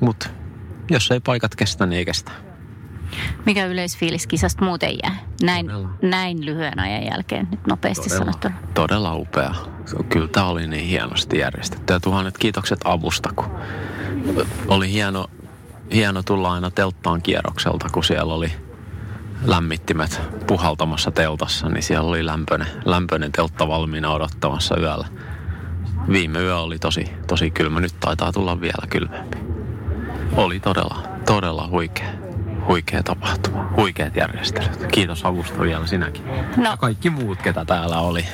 Mutta jos ei paikat kestä, niin ei kestä. Mikä yleisfiilis kisasta muuten jää? Näin, näin lyhyen ajan jälkeen, nyt nopeasti Todella. sanottuna. Todella upea. Kyllä tämä oli niin hienosti järjestetty. Ja tuhannet kiitokset avusta, kun oli hieno, hieno tulla aina telttaan kierrokselta, kun siellä oli lämmittimet puhaltamassa teltassa, niin siellä oli lämpöinen, lämpöinen teltta valmiina odottamassa yöllä. Viime yö oli tosi, tosi kylmä. Nyt taitaa tulla vielä kylmempi. Oli todella, todella huikea, huikea tapahtuma. Huikeat järjestelyt. Kiitos avusta vielä sinäkin. No. Ja kaikki muut, ketä täällä oli.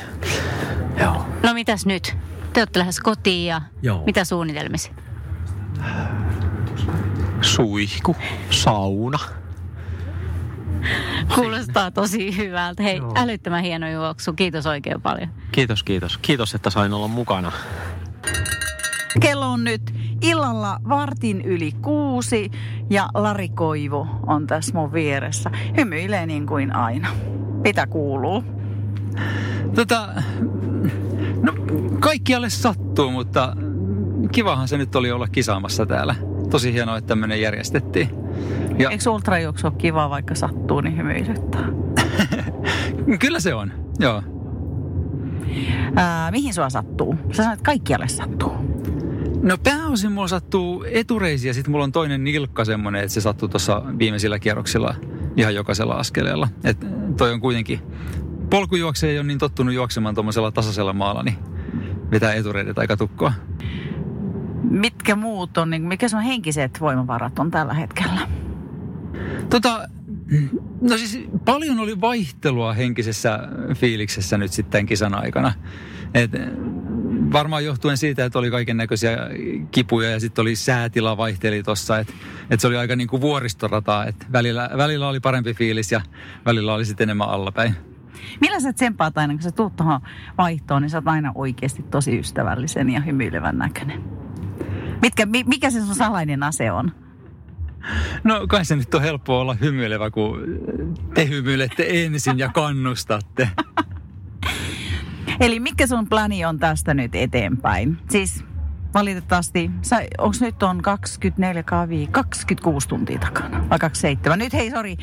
Joo. No mitäs nyt? Te olette lähes kotiin ja Joo. mitä suunnitelmissa? Suihku, sauna. Kuulostaa tosi hyvältä. Hei, älyttömän hieno juoksu. Kiitos oikein paljon. Kiitos, kiitos. Kiitos, että sain olla mukana. Kello on nyt illalla vartin yli kuusi ja Lari Koivu on tässä mun vieressä. Hymyilee niin kuin aina. Mitä kuuluu? Tota, no kaikkialle sattuu, mutta kivahan se nyt oli olla kisaamassa täällä. Tosi hienoa, että tämmöinen järjestettiin. Ja Eikö ultrajuoksu ole kiva, vaikka sattuu, niin hymyilyttää? kyllä se on, joo. Ää, mihin sua sattuu? Sä sanoit, että kaikkialle sattuu. No pääosin mulla sattuu etureisi ja sitten mulla on toinen nilkka semmoinen, että se sattuu tuossa viimeisillä kierroksilla ihan jokaisella askeleella. Et toi on kuitenkin, polkujuokse ei ole niin tottunut juoksemaan tuommoisella tasaisella maalla, niin vetää etureidet aika tukkoa. Mitkä muut on, niin mikä sun henkiset voimavarat on tällä hetkellä? Tota, no siis paljon oli vaihtelua henkisessä fiiliksessä nyt sitten kisan aikana. Et varmaan johtuen siitä, että oli kaiken näköisiä kipuja ja sitten oli säätila vaihteli tuossa, että et se oli aika niin kuin vuoristorataa, että välillä, välillä oli parempi fiilis ja välillä oli sitten enemmän allapäin. Millä sä tsemppaat aina, kun sä tuut tuohon vaihtoon, niin sä oot aina oikeasti tosi ystävällisen ja hymyilevän näköinen. Mitkä, mi, mikä se sun salainen ase on? No kai se nyt on helppo olla hymyilevä, kun te hymyilette ensin ja kannustatte. Eli mikä sun plani on tästä nyt eteenpäin? Siis valitettavasti, onko nyt on 24 kavi, 26 tuntia takana vai 27? Nyt hei, sori,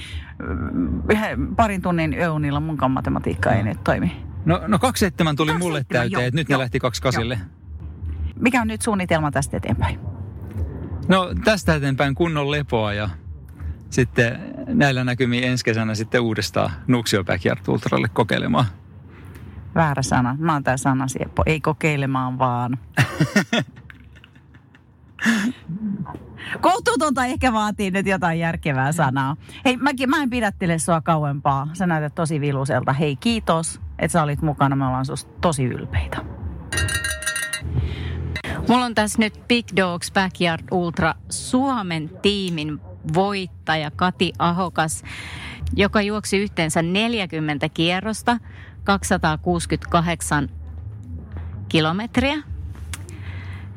parin tunnin yöunilla mun matematiikka ei nyt toimi. No, no 27 tuli 27, mulle täyteen, että nyt jo, ne lähti 28. Mikä on nyt suunnitelma tästä eteenpäin? No tästä eteenpäin kunnon lepoa ja sitten näillä näkymiin ensi kesänä sitten uudestaan Nuxio Backyard Ultralle kokeilemaan. Väärä sana. Mä oon tää sana Sieppo. Ei kokeilemaan vaan. Kohtuutonta ehkä vaatii nyt jotain järkevää sanaa. Hei, mäkin, mä en pidättele sua kauempaa. Sä näytät tosi viluselta. Hei, kiitos, että sä olit mukana. Me ollaan susta tosi ylpeitä. Mulla on tässä nyt Big Dogs Backyard Ultra Suomen tiimin voittaja Kati Ahokas, joka juoksi yhteensä 40 kierrosta, 268 kilometriä.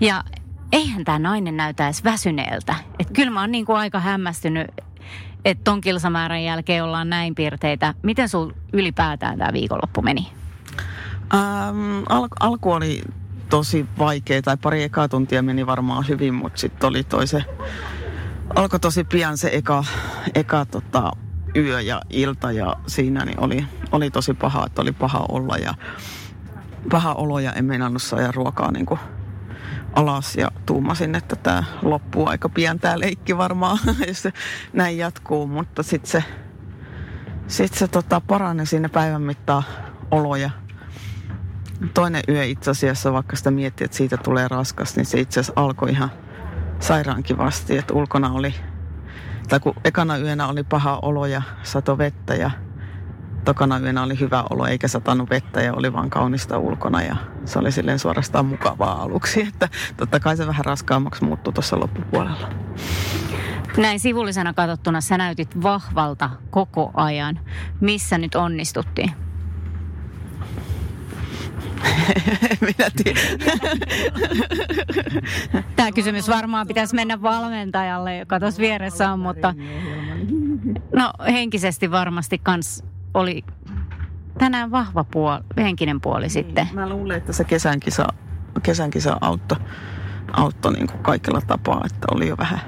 Ja eihän tämä nainen näytä edes väsyneeltä. Et kyllä mä oon niinku aika hämmästynyt, että ton kilsamäärän jälkeen ollaan näin piirteitä. Miten sul ylipäätään tämä viikonloppu meni? Ähm, al- alku oli tosi vaikea, tai pari ekaa tuntia meni varmaan hyvin, mutta sitten oli toi se, alkoi tosi pian se eka, eka tota, yö ja ilta ja siinä niin oli, oli tosi paha, että oli paha olla ja paha olo ja en meinannut saada ruokaa niin kuin alas ja tuumasin, että tämä loppuu aika pian tämä leikki varmaan, jos se näin jatkuu, mutta sitten se, sit se tota, parani siinä päivän mittaan oloja. Toinen yö itse asiassa, vaikka sitä miettii, että siitä tulee raskas, niin se itse asiassa alkoi ihan sairaan kivasti, että ulkona oli, tai kun ekana yönä oli paha olo ja sato vettä ja tokana yönä oli hyvä olo eikä satanut vettä ja oli vaan kaunista ulkona ja se oli silleen suorastaan mukavaa aluksi, että totta kai se vähän raskaammaksi muuttui tuossa loppupuolella. Näin sivullisena katsottuna sä näytit vahvalta koko ajan. Missä nyt onnistuttiin? Minä. Tämä kysymys varmaan pitäisi mennä valmentajalle, joka tuossa vieressä on, mutta no henkisesti varmasti kans oli tänään vahva puoli, henkinen puoli niin, sitten. Mä luulen, että se kesän kisa, kesän kisa auttoi, auttoi niin kuin kaikilla tapaa, että oli jo vähän,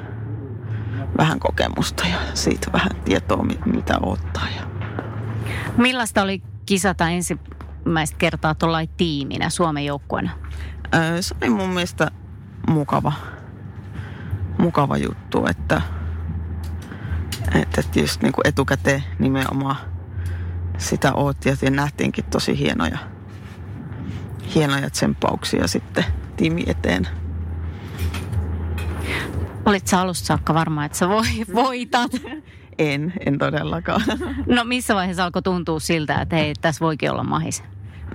vähän kokemusta ja siitä vähän tietoa, mitä ottaa. Ja... Millaista oli kisata ensimmäistä kertaa tuolla tiiminä Suomen joukkueena? Se oli mun mielestä mukava, mukava juttu, että, että just niin kuin etukäteen nimenomaan sitä oottiin ja nähtiinkin tosi hienoja, hienoja tsempauksia sitten tiimi eteen. Olit sä alusta saakka varma, että sä voi, voitat? En, en todellakaan. No missä vaiheessa alkoi tuntua siltä, että hei, tässä voikin olla mahis?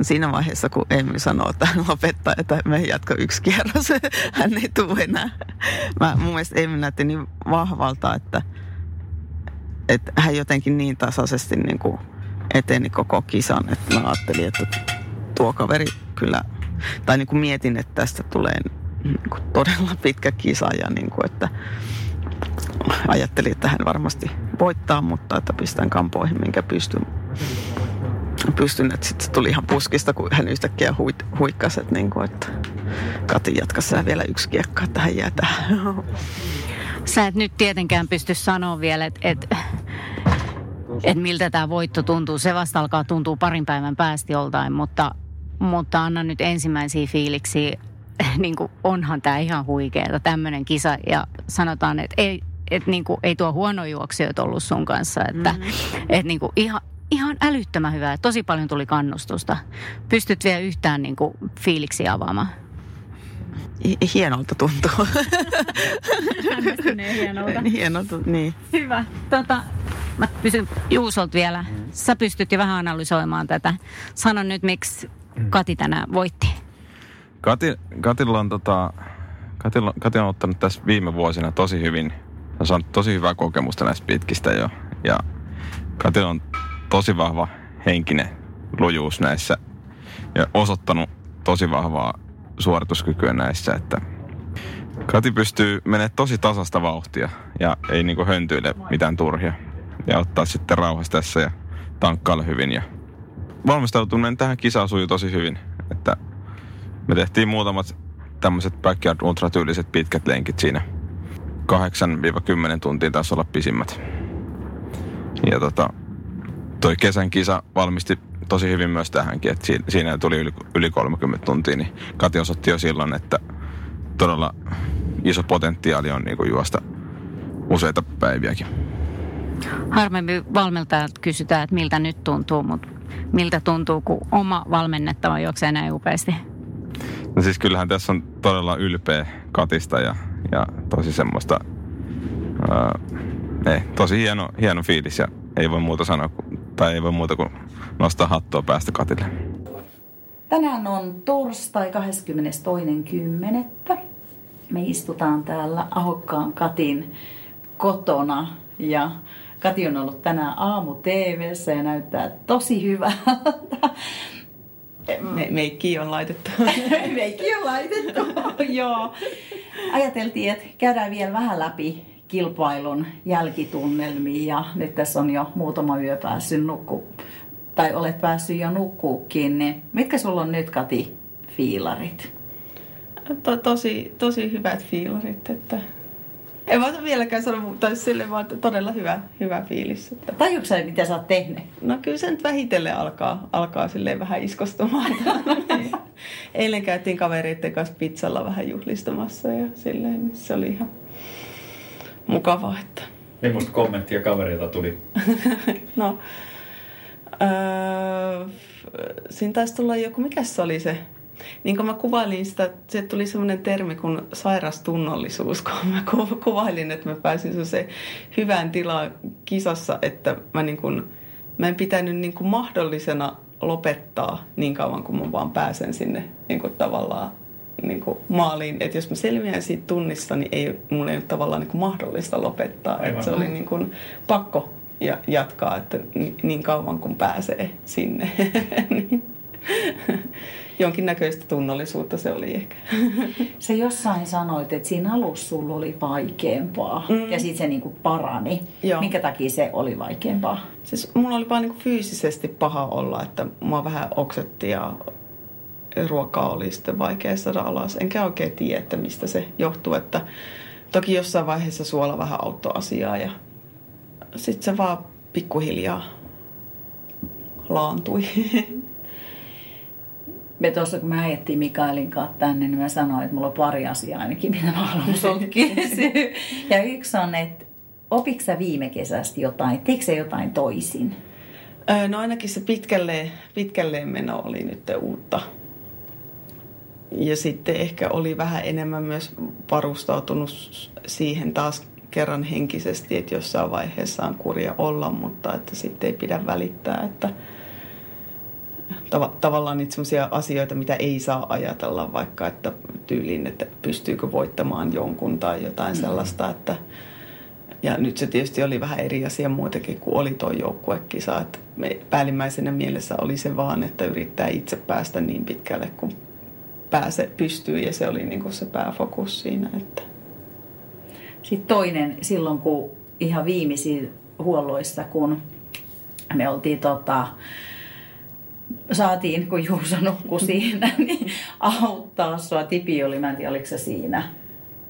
Siinä vaiheessa, kun Emmi sanoo, että hän lopettaa, että me jatko yksi kierros, hän ei tule enää. Mä, mun mielestä Emmi näytti niin vahvalta, että, että hän jotenkin niin tasaisesti niin kuin eteni koko kisan. Että mä ajattelin, että tuo kaveri kyllä, tai niin kuin mietin, että tästä tulee niin kuin todella pitkä kisa ja niin kuin, että ajattelin, että hän varmasti voittaa, mutta että pistän kampoihin, minkä pystyn. Pystyn, että sitten tuli ihan puskista, kun hän yhtäkkiä huit, huikkasi, että, niin kuin, että Kati jatkassa vielä yksi kiekka, että hän jää tähän. Sä et nyt tietenkään pysty sanoa vielä, että, että että miltä tämä voitto tuntuu. Se vasta alkaa tuntua parin päivän päästä joltain, mutta, mutta anna nyt ensimmäisiä fiiliksiä. niin kuin onhan tämä ihan huikeeta, tämmöinen kisa. Ja sanotaan, että ei, et niin kuin, ei tuo huono juoksijoita ollut sun kanssa. Että mm-hmm. et niin kuin ihan, ihan älyttömän hyvää. Tosi paljon tuli kannustusta. Pystyt vielä yhtään niin kuin, fiiliksi avaamaan? Hienolta tuntuu. hienolta. hienolta, niin. Hyvä. Tota, Mä pysyn Juusolta vielä. Sä pystyt jo vähän analysoimaan tätä. Sano nyt, miksi Kati tänään voitti. Kati, Katilla on, tota, Katilla, Kati on ottanut tässä viime vuosina tosi hyvin, on saanut tosi hyvää kokemusta näistä pitkistä jo. Ja Katilla on tosi vahva henkinen lujuus näissä ja osoittanut tosi vahvaa suorituskykyä näissä, että Kati pystyy menemään tosi tasasta vauhtia ja ei niinku höntyile mitään turhia. Ja ottaa sitten rauhassa tässä ja tankkailla hyvin. Ja valmistautuminen tähän kisaan sujuu tosi hyvin. Että me tehtiin muutamat tämmöiset backyard ultratyyliset pitkät lenkit siinä. 8-10 tuntia taisi olla pisimmät. Ja tota, toi kesän kisa valmisti tosi hyvin myös tähänkin, että siinä tuli yli, yli 30 tuntia, niin Kati osoitti jo silloin, että todella iso potentiaali on niin kuin juosta useita päiviäkin. Harvemmin valmentajat kysytään, että miltä nyt tuntuu, mutta miltä tuntuu, kun oma valmennettava juoksee näin upeasti? No siis kyllähän tässä on todella ylpeä Katista ja, ja tosi semmoista, ää, ei, tosi hieno, hieno fiilis ja ei voi muuta sanoa, tai ei voi muuta kuin nostaa hattua päästä Katille. Tänään on torstai 22.10. Me istutaan täällä Ahokkaan Katin kotona ja Kati on ollut tänään aamu TVssä ja näyttää tosi hyvältä. Me, meikki on laitettu. meikki on laitettu, joo. Ajateltiin, että käydään vielä vähän läpi kilpailun jälkitunnelmia ja nyt tässä on jo muutama yö päässyt nukku tai olet päässyt jo nukkuukin, niin mitkä sulla on nyt Kati fiilarit? To, tosi, tosi hyvät fiilarit, että en mä vieläkään sano, tai sille vaan todella hyvä, hyvä fiilis. Että... Tajuuko mitä sä oot tehnyt? No kyllä se nyt vähitellen alkaa, alkaa silleen vähän iskostumaan. Eilen käytiin kavereiden kanssa pizzalla vähän juhlistamassa ja silleen, niin se oli ihan mukavaa. Että... Millaista kommenttia kavereilta tuli? no, öö, siinä taisi tulla joku, mikä se oli se niin kuin mä kuvailin sitä, se tuli semmoinen termi kuin sairastunnollisuus, kun mä kuvailin, että mä pääsin se hyvään tilaan kisassa, että mä, niin kuin, mä en pitänyt niin kuin mahdollisena lopettaa niin kauan kuin mä vaan pääsen sinne niin kuin tavallaan niin kuin maaliin. Että jos mä selviän siitä tunnissa, niin ei, mulla ei ole tavallaan niin kuin mahdollista lopettaa. Että se oli niin kuin pakko ja jatkaa, että niin kauan kuin pääsee sinne. jonkinnäköistä tunnollisuutta se oli ehkä. Se jossain sanoit, että siinä alussa sulla oli vaikeampaa mm. ja sitten se niinku parani. Joo. Minkä takia se oli vaikeampaa? Siis mulla oli vaan niinku fyysisesti paha olla, että mua vähän oksetti ja ruokaa oli sitten vaikea saada alas. Enkä oikein tiedä, että mistä se johtuu. Että toki jossain vaiheessa suola vähän auttoi asiaa ja sitten se vaan pikkuhiljaa laantui. me tuossa kun me ajettiin Mikaelin kanssa tänne, niin mä sanoin, että mulla on pari asiaa ainakin, mitä mä haluan sulta Ja yksi on, että opitko sä viime kesästä jotain, teikö jotain toisin? No ainakin se pitkälle, pitkälleen meno oli nyt uutta. Ja sitten ehkä oli vähän enemmän myös varustautunut siihen taas kerran henkisesti, että jossain vaiheessa on kurja olla, mutta että sitten ei pidä välittää, että – tav- tavallaan niitä sellaisia asioita, mitä ei saa ajatella, vaikka että tyyliin, että pystyykö voittamaan jonkun tai jotain mm. sellaista, että ja nyt se tietysti oli vähän eri asia muutenkin kuin oli tuo joukkuekisa. Että me päällimmäisenä mielessä oli se vaan, että yrittää itse päästä niin pitkälle kuin pääse, pystyy ja se oli niin kuin se pääfokus siinä. Että. Sitten toinen, silloin kun ihan viimeisiin huolloissa, kun me oltiin tota, saatiin, kun Juuso nukkui siinä, niin auttaa sua. Tipi oli, mä en tiedä, oliko se siinä.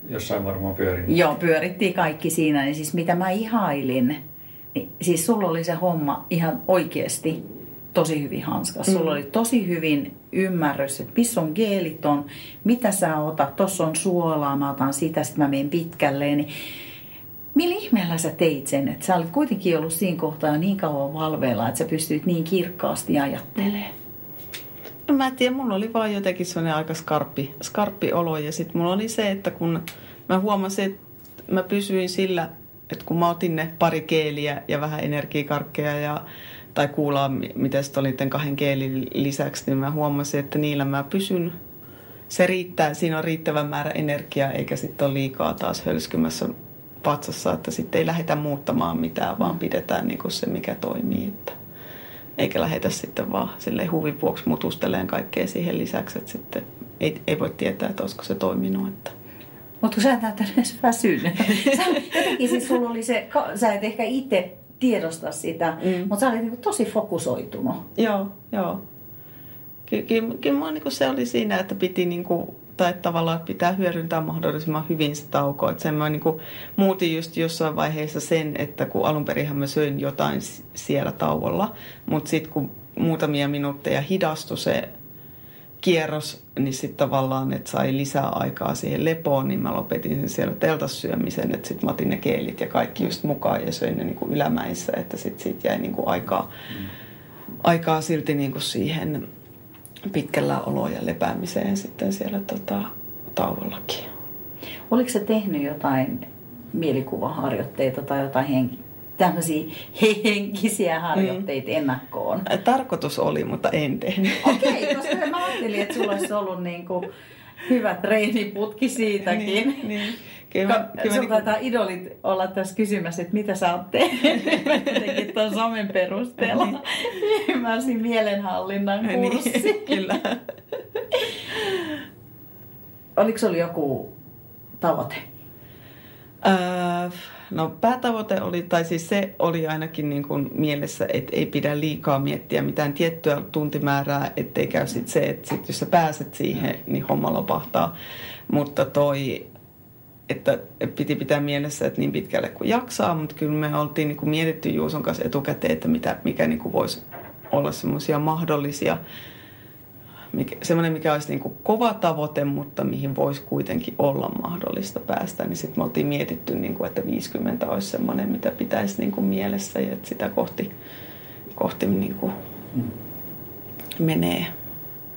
Jossain varmaan pyörin. Joo, pyörittiin kaikki siinä. Niin siis mitä mä ihailin, niin siis sulla oli se homma ihan oikeasti tosi hyvin hanskas. Mm. Sulla oli tosi hyvin ymmärrys, että missä on geelit on, mitä sä otat, tossa on suolaa, mä otan sitä, sitten mä menen pitkälle. Niin Millä ihmeellä sä teit sen, että sä olit kuitenkin ollut siinä kohtaa niin kauan valveilla, että sä pystyit niin kirkkaasti ajattelemaan? No mä en tiedä, mulla oli vaan jotenkin sellainen aika skarppi, skarppi olo ja sitten mulla oli se, että kun mä huomasin, että mä pysyin sillä, että kun mä otin ne pari keeliä ja vähän energiakarkkeja ja tai kuulaa, mitä sitten oli kahden keelin lisäksi, niin mä huomasin, että niillä mä pysyn se riittää, siinä on riittävä määrä energiaa, eikä sitten ole liikaa taas hölskymässä patsassa, että sitten ei lähdetä muuttamaan mitään, vaan pidetään niin kuin se, mikä toimii. Että eikä lähetä sitten vaan sille huvin vuoksi mutusteleen kaikkea siihen lisäksi, että sitten ei, ei voi tietää, että olisiko se toiminut. Että. Mutta kun sä et näyttänyt edes väsynyt. Sä, jotenkin siis sulla oli se, sä et ehkä itse tiedosta sitä, mm. mutta sä olit niin tosi fokusoitunut. Joo, joo. Ky- ky- kyllä ky- niin se oli siinä, että piti niin kuin, tai tavallaan pitää hyödyntää mahdollisimman hyvin se tauko. Että sen mä niin kuin, muutin just jossain vaiheessa sen, että kun alun perinhän mä söin jotain siellä tauolla, mutta sitten kun muutamia minuutteja hidastui se kierros, niin sitten tavallaan, että sai lisää aikaa siihen lepoon, niin mä lopetin sen siellä teltassyömisen, että sitten mä otin ne keelit ja kaikki just mukaan ja söin ne niin kuin ylämäissä, että sitten sit jäi niin kuin aikaa, mm. aikaa silti niin kuin siihen pitkällä olo ja lepäämiseen sitten siellä tota, tauollakin. Oliko se tehnyt jotain mielikuvaharjoitteita tai jotain henki, tämmöisiä henkisiä harjoitteita mm. ennakkoon? Tarkoitus oli, mutta en tehnyt. Okei, okay, koska mä ajattelin, että sulla olisi ollut niin kuin hyvä treeniputki siitäkin. niin, niin. Kyllä, Ka- kyllä Sun niin kuin... idolit olla tässä kysymässä, että mitä sä oot tehnyt. Tuon somen perusteella. niin. Ymmärsin mielenhallinnan kurssi. Niin, kyllä. Oliko sulla joku tavoite? Öö, no päätavoite oli, tai siis se oli ainakin niin kuin mielessä, että ei pidä liikaa miettiä mitään tiettyä tuntimäärää, ettei käy sit se, että sit jos sä pääset siihen, niin homma lopahtaa. Mutta toi että piti pitää mielessä, että niin pitkälle kuin jaksaa, mutta kyllä me oltiin niin kuin mietitty Juuson kanssa etukäteen, että mitä, mikä niin kuin voisi olla semmoisia mahdollisia, mikä, semmoinen mikä olisi niin kuin kova tavoite, mutta mihin voisi kuitenkin olla mahdollista päästä, niin sitten me oltiin mietitty, niin kuin, että 50 olisi semmoinen, mitä pitäisi niin kuin mielessä ja että sitä kohti, kohti niin kuin mm. menee.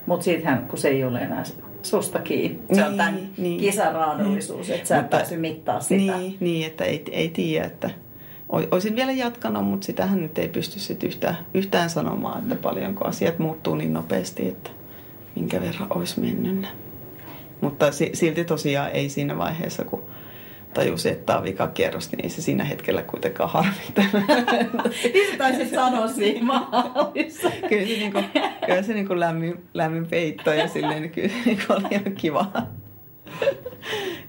Mutta siitähän, kun se ei ole enää susta kiinni. Se niin, on tämän niin. kisan raadollisuus, että sä et pääsy mittaa sitä. Niin, niin että ei, ei tiedä, että olisin vielä jatkanut, mutta sitähän nyt ei pysty sit yhtään, yhtään sanomaan, että paljonko asiat muuttuu niin nopeasti, että minkä verran olisi mennyt. Mutta silti tosiaan ei siinä vaiheessa, kun tajusi, että tämä on vikakierros, niin ei se siinä hetkellä kuitenkaan harmita. niin sä taisit sanoa siinä maalissa. kyllä se, niinku, kyllä se niinku lämmin, lämmin peitto ja silleen niin kyllä se niinku oli ihan kiva,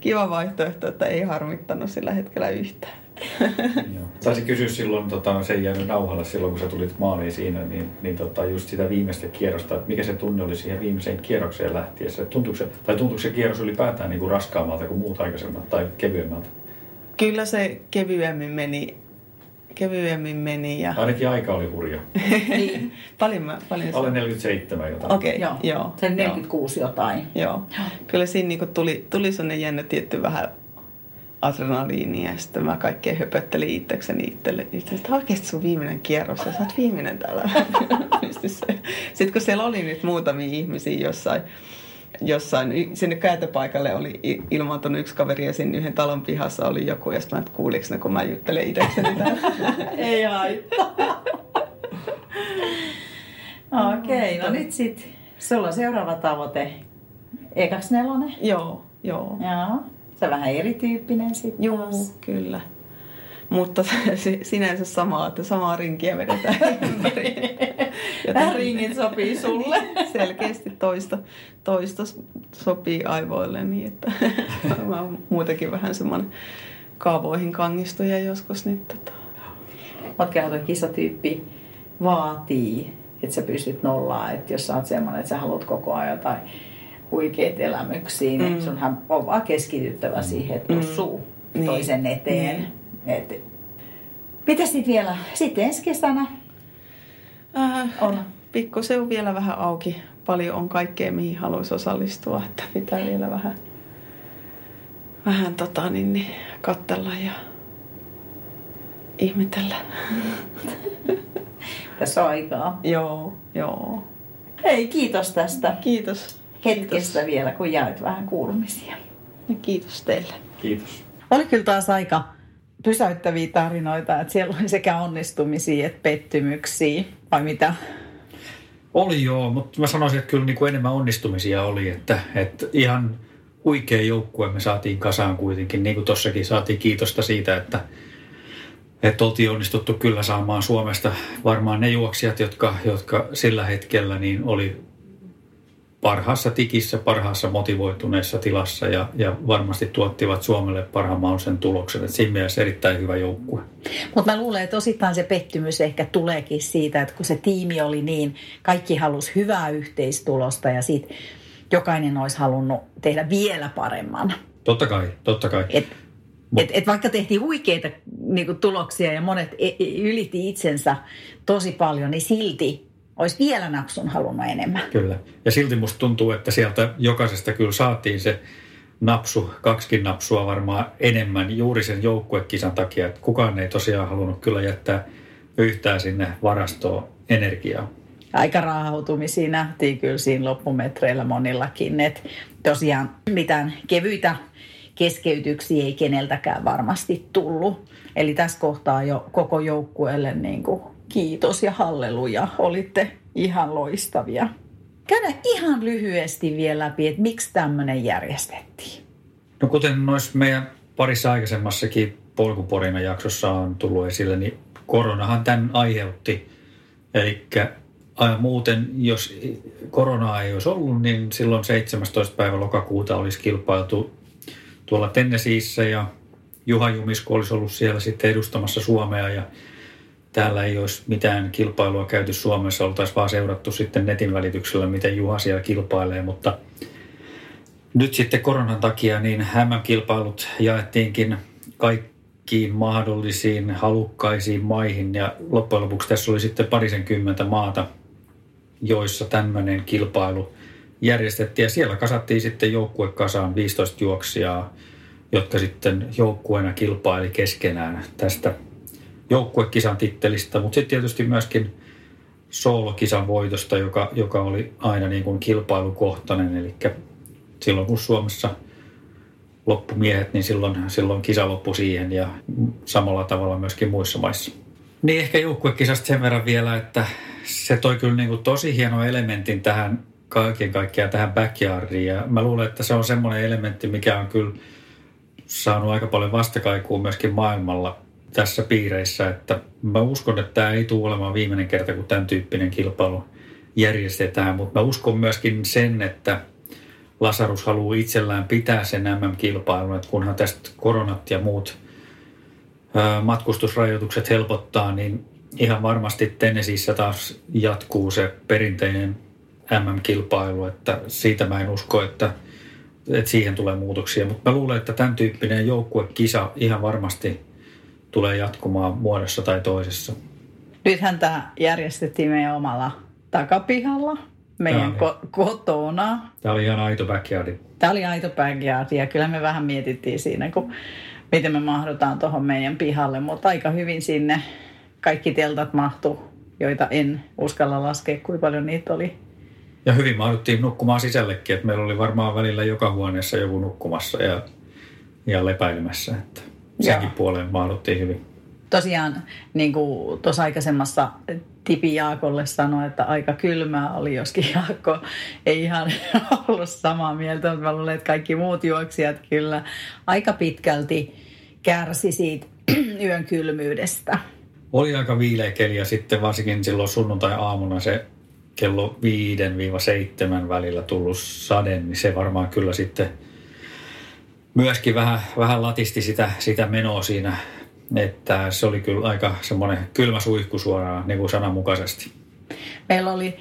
kiva vaihtoehto, että ei harmittanut sillä hetkellä yhtään. Taisin kysyä silloin, tota, se ei jäänyt nauhalle silloin, kun sä tulit maaliin siinä, niin, niin tota, just sitä viimeistä kierrosta, että mikä se tunne oli siihen viimeiseen kierrokseen lähtiessä. Tuntuuko se, tai tuntuuko se kierros ylipäätään niin kuin raskaammalta kuin muut aikaisemmat tai kevyemmältä? Kyllä se kevyemmin meni. Kevyemmin meni ja... Ainakin aika oli hurja. niin. paljon mä, paljon Alle 47 jotain. Okei, okay, joo. joo. Se 46 joo. jotain. Joo. Kyllä siinä niinku tuli, tuli sellainen jännä tietty vähän adrenaliinia ja sitten mä kaikkea höpöttelin itsekseni itselle. Että oikeasti sun viimeinen kierros ja sä oot viimeinen täällä. sitten kun siellä oli nyt muutamia ihmisiä jossain, jossain, sinne käytöpaikalle oli ilmoittanut yksi kaveri ja sinne yhden talon pihassa oli joku ja sitten mä, kuuliks ne, kun mä juttelen itsekseni täällä. Ei haittaa. Okei, okay, no nyt sitten sulla on seuraava tavoite. Ekaks nelonen? Joo, joo. Joo. Se on vähän erityyppinen sitten Joo, taas. kyllä. Mutta sinänsä samaa, että samaa rinkiä vedetään ympäri. Tämä ringit sopii sulle. Selkeästi toista, toista sopii aivoille niin, että mä oon muutenkin vähän semmoinen kaavoihin kangistuja joskus. Niin tota. Matkahan kisatyyppi vaatii, että sä pystyt nollaan, että jos sä oot semmoinen, että sä haluat koko ajan jotain huikeat elämyksiä, niin mm. sunhan on vaan keskityttävä mm. siihen, että tussuu mm. toisen eteen. Niin. Et, mitä sitten vielä? Sitten ensi kesänä äh, on. se on vielä vähän auki. Paljon on kaikkea, mihin haluaisi osallistua, että pitää vielä vähän, vähän tota, niin, niin, katsella ja ihmetellä. Tässä on aikaa. Joo, joo. Hei, kiitos tästä. Kiitos hetkestä Kiitos. vielä, kun jaet vähän kuulumisia. Ja kiitos teille. Kiitos. Oli kyllä taas aika pysäyttäviä tarinoita, että siellä oli sekä onnistumisia että pettymyksiä, vai mitä? Oli joo, mutta mä sanoisin, että kyllä niin kuin enemmän onnistumisia oli, että, että ihan huikea joukkue me saatiin kasaan kuitenkin, niin kuin tossakin saatiin kiitosta siitä, että, että oltiin onnistuttu kyllä saamaan Suomesta varmaan ne juoksijat, jotka, jotka sillä hetkellä niin oli parhaassa tikissä, parhaassa motivoituneessa tilassa ja, ja varmasti tuottivat Suomelle parhaan mahdollisen tuloksen. Et siinä mielessä erittäin hyvä joukkue. Mutta mä luulen, että osittain se pettymys ehkä tuleekin siitä, että kun se tiimi oli niin, kaikki halusi hyvää yhteistulosta ja siitä jokainen olisi halunnut tehdä vielä paremman. Totta kai, totta kai. Et, et, et vaikka tehtiin huikeita niin tuloksia ja monet e, e, ylitti itsensä tosi paljon, niin silti olisi vielä napsun halunnut enemmän. Kyllä. Ja silti musta tuntuu, että sieltä jokaisesta kyllä saatiin se napsu, kaksikin napsua varmaan enemmän juuri sen joukkuekisan takia, että kukaan ei tosiaan halunnut kyllä jättää yhtään sinne varastoon energiaa. Aika raahautumisia nähtiin kyllä siinä loppumetreillä monillakin, että tosiaan mitään kevyitä keskeytyksiä ei keneltäkään varmasti tullut. Eli tässä kohtaa jo koko joukkueelle niin kuin kiitos ja halleluja. Olitte ihan loistavia. Käydä ihan lyhyesti vielä läpi, että miksi tämmöinen järjestettiin. No kuten noissa meidän parissa aikaisemmassakin polkuporina jaksossa on tullut esille, niin koronahan tämän aiheutti. Eli muuten, jos koronaa ei olisi ollut, niin silloin 17. päivä lokakuuta olisi kilpailtu tuolla Tennesiissä ja Juha Jumisko olisi ollut siellä sitten edustamassa Suomea ja täällä ei olisi mitään kilpailua käyty Suomessa, oltaisiin vaan seurattu sitten netin välityksellä, miten Juha siellä kilpailee, mutta nyt sitten koronan takia niin MM-kilpailut jaettiinkin kaikkiin mahdollisiin halukkaisiin maihin ja loppujen lopuksi tässä oli sitten parisenkymmentä maata, joissa tämmöinen kilpailu järjestettiin. Ja siellä kasattiin sitten joukkue kasaan 15 juoksijaa, jotka sitten joukkueena kilpaili keskenään tästä joukkuekisan tittelistä, mutta sitten tietysti myöskin soolokisan voitosta, joka, joka oli aina niin kuin kilpailukohtainen. Eli silloin kun Suomessa loppumiehet, niin silloin, silloin kisa loppui siihen ja samalla tavalla myöskin muissa maissa. Niin ehkä joukkuekisasta sen verran vielä, että se toi kyllä niin kuin tosi hieno elementin tähän kaiken kaikkiaan tähän backyardiin. Ja mä luulen, että se on semmoinen elementti, mikä on kyllä saanut aika paljon vastakaikua myöskin maailmalla tässä piireissä, että mä uskon, että tämä ei tule olemaan viimeinen kerta, kun tämän tyyppinen kilpailu järjestetään, mutta mä uskon myöskin sen, että Lasarus haluaa itsellään pitää sen MM-kilpailun, että kunhan tästä koronat ja muut matkustusrajoitukset helpottaa, niin ihan varmasti Tennesissä taas jatkuu se perinteinen MM-kilpailu, että siitä mä en usko, että, että siihen tulee muutoksia, mutta mä luulen, että tämän tyyppinen joukkuekisa ihan varmasti tulee jatkumaan muodossa tai toisessa. Nythän tämä järjestettiin meidän omalla takapihalla, meidän ko- kotona. Tämä oli ihan aito backyard. Tämä oli aito backyard ja kyllä me vähän mietittiin siinä, kun miten me mahdutaan tuohon meidän pihalle, mutta aika hyvin sinne kaikki teltat mahtu, joita en uskalla laskea, kuinka paljon niitä oli. Ja hyvin mahduttiin nukkumaan sisällekin, että meillä oli varmaan välillä joka huoneessa joku nukkumassa ja, ja lepäilemässä. Että senkin Joo. puoleen mahduttiin hyvin. Tosiaan, niin kuin tuossa aikaisemmassa Tipi Jaakolle sanoi, että aika kylmää oli, joskin Jaakko ei ihan ollut samaa mieltä, mutta mä luulen, että kaikki muut juoksijat kyllä aika pitkälti kärsi siitä yön kylmyydestä. Oli aika viileä keli ja sitten varsinkin silloin sunnuntai-aamuna se kello 5-7 välillä tullut sade, niin se varmaan kyllä sitten myöskin vähän, vähän latisti sitä, sitä menoa siinä, että se oli kyllä aika semmoinen kylmä suihku suoraan niin kuin sananmukaisesti. Meillä oli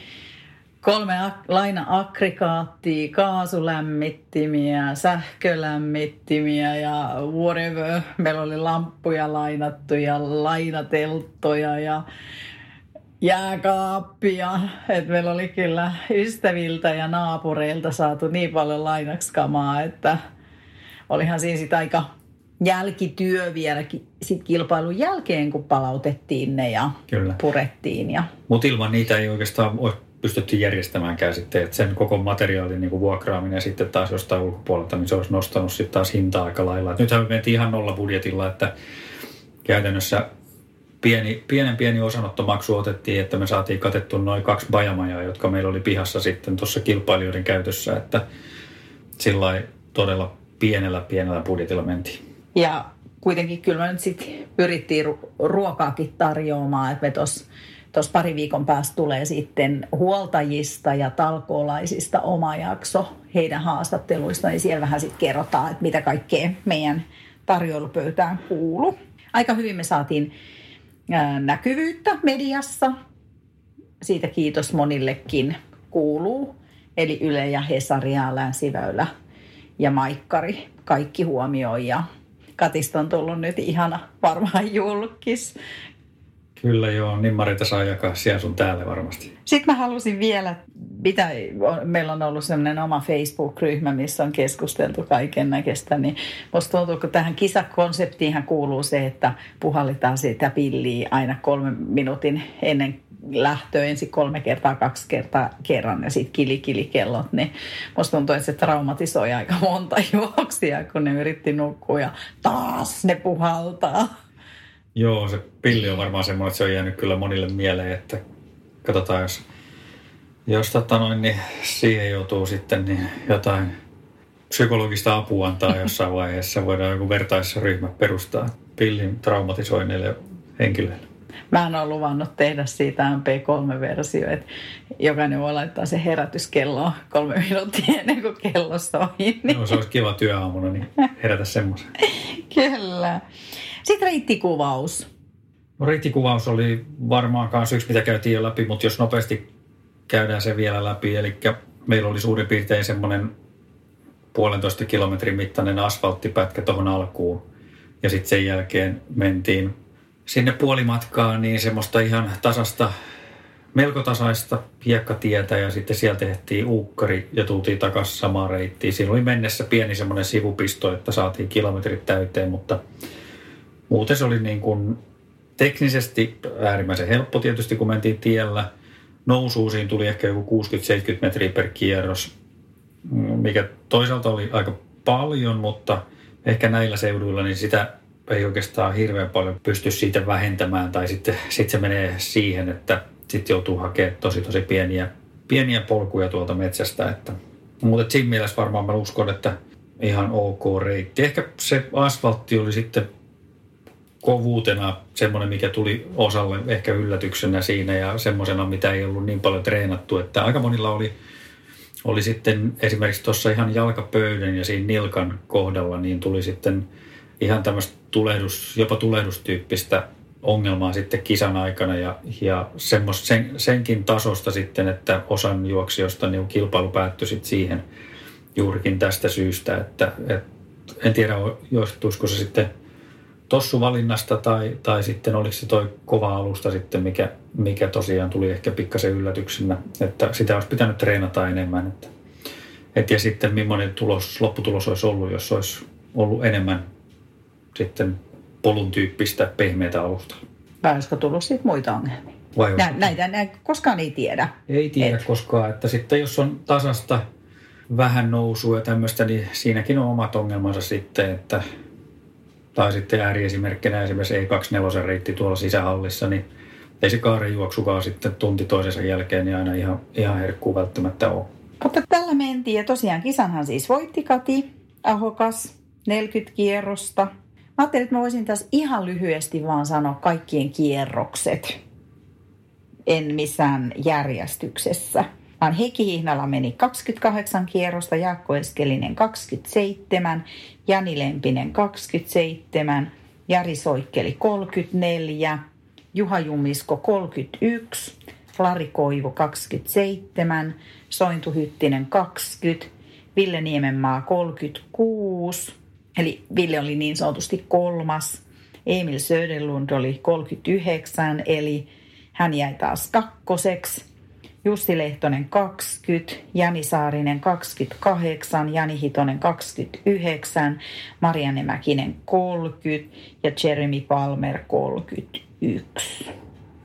kolme laina-aggregaattia, kaasulämmittimiä, sähkölämmittimiä ja whatever. Meillä oli lamppuja lainattu ja lainatelttoja ja jääkaappia. Et meillä oli kyllä ystäviltä ja naapureilta saatu niin paljon lainaksi kamaa, että olihan siinä sitten aika jälkityö vielä sit kilpailun jälkeen, kun palautettiin ne ja Kyllä. purettiin. Ja... Mutta ilman niitä ei oikeastaan ole pystytty järjestämäänkään sitten, että sen koko materiaalin niin vuokraaminen sitten taas jostain ulkopuolelta, niin se olisi nostanut sitten taas hintaa aika lailla. Et nythän me mentiin ihan nolla budjetilla, että käytännössä pieni, pienen pieni osanottomaksu otettiin, että me saatiin katettu noin kaksi bajamajaa, jotka meillä oli pihassa sitten tuossa kilpailijoiden käytössä, että sillä todella pienellä pienellä budjetilla mentiin. Ja kuitenkin kyllä me nyt sitten pyrittiin ru- ruokaakin tarjoamaan, että me tuossa tos pari viikon päästä tulee sitten huoltajista ja talkoolaisista oma jakso heidän haastatteluista, niin siellä vähän sitten kerrotaan, että mitä kaikkea meidän tarjoilupöytään kuuluu. Aika hyvin me saatiin näkyvyyttä mediassa. Siitä kiitos monillekin kuuluu. Eli Yle ja Hesari ja Länsiväylä ja Maikkari kaikki huomioi ja Katista on tullut nyt ihana varmaan julkis. Kyllä joo, niin Marita saa jakaa siellä sun täällä varmasti. Sitten mä halusin vielä, mitä, meillä on ollut sellainen oma Facebook-ryhmä, missä on keskusteltu kaiken näköistä, niin musta tuntuu, kun tähän kisakonseptiin kuuluu se, että puhallitaan sitä pilliä aina kolmen minuutin ennen lähtöä ensin kolme kertaa, kaksi kertaa kerran ja sitten kili-kili-kellot, niin musta tuntuu, että se traumatisoi aika monta juoksia, kun ne yritti nukkua ja taas ne puhaltaa. Joo, se pilli on varmaan semmoinen, että se on jäänyt kyllä monille mieleen, että katsotaan, jos, jos tota noin, niin siihen joutuu sitten niin jotain psykologista apua antaa jossain vaiheessa. Voidaan joku vertaisryhmä perustaa pillin traumatisoineille henkilöille. Mä oon luvannut tehdä siitä MP3-versio, että jokainen voi laittaa se herätyskello kolme minuuttia ennen kuin kello soi. Niin. No, se olisi kiva työaamuna, niin herätä semmoisen. Kyllä. Sitten reittikuvaus. No, reittikuvaus oli varmaan myös yksi, mitä käytiin jo läpi, mutta jos nopeasti käydään se vielä läpi. Eli meillä oli suurin piirtein semmoinen puolentoista kilometrin mittainen asfalttipätkä tuohon alkuun. Ja sitten sen jälkeen mentiin sinne puolimatkaan niin semmoista ihan tasasta, melko tasaista hiekkatietä ja sitten siellä tehtiin uukkari ja tultiin takaisin samaan reittiin. Siinä oli mennessä pieni semmoinen sivupisto, että saatiin kilometrit täyteen, mutta muuten se oli niin kuin teknisesti äärimmäisen helppo tietysti, kun mentiin tiellä. Nousuusiin tuli ehkä joku 60-70 metriä per kierros, mikä toisaalta oli aika paljon, mutta ehkä näillä seuduilla niin sitä ei oikeastaan hirveän paljon pysty siitä vähentämään tai sitten sit se menee siihen, että sitten joutuu hakemaan tosi tosi pieniä, pieniä polkuja tuolta metsästä. Että, mutta siinä mielessä varmaan mä uskon, että ihan ok reitti. Ehkä se asfaltti oli sitten kovuutena semmoinen, mikä tuli osalle ehkä yllätyksenä siinä ja semmoisena, mitä ei ollut niin paljon treenattu, että aika monilla oli, oli sitten esimerkiksi tuossa ihan jalkapöydän ja siinä nilkan kohdalla, niin tuli sitten ihan tämmöistä tulehdus, jopa tulehdustyyppistä ongelmaa sitten kisan aikana ja, ja semmos, sen, senkin tasosta sitten, että osan juoksijoista niin kilpailu päättyi sitten siihen juurikin tästä syystä, että, että en tiedä johtuisiko se sitten tossuvalinnasta tai, tai sitten oliko se toi kova alusta sitten, mikä, mikä tosiaan tuli ehkä pikkasen yllätyksenä, että sitä olisi pitänyt treenata enemmän. Että, et ja sitten millainen tulos, lopputulos olisi ollut, jos olisi ollut enemmän sitten polun tyyppistä pehmeätä alusta. Vai olisiko tullut siitä muita ongelmia? Vai Nä, näitä, näitä koskaan ei tiedä. Ei tiedä Et. koskaan, että sitten jos on tasasta vähän nousua ja tämmöistä, niin siinäkin on omat ongelmansa sitten, että tai sitten ääriesimerkkinä esimerkiksi E24 reitti tuolla sisähallissa, niin ei se juoksukaan sitten tunti toisensa jälkeen niin aina ihan, ihan herkkuu välttämättä ole. Mutta tällä mentiin ja tosiaan kisanhan siis voitti Kati Ahokas 40 kierrosta – Mä ajattelin, että mä voisin tässä ihan lyhyesti vaan sanoa kaikkien kierrokset. En missään järjestyksessä. Vaan Heikki Hihnala meni 28 kierrosta, Jaakko Eskelinen 27, Jani Lempinen 27, Jari Soikkeli 34, Juha Jumisko 31, Lari Koivu 27, Sointu Hyttinen 20, Ville Niemenmaa 36, Eli Ville oli niin sanotusti kolmas. Emil Söderlund oli 39, eli hän jäi taas kakkoseksi. Jussi Lehtonen 20, Jani Saarinen 28, Jani Hitonen 29, Marianne Mäkinen 30 ja Jeremy Palmer 31.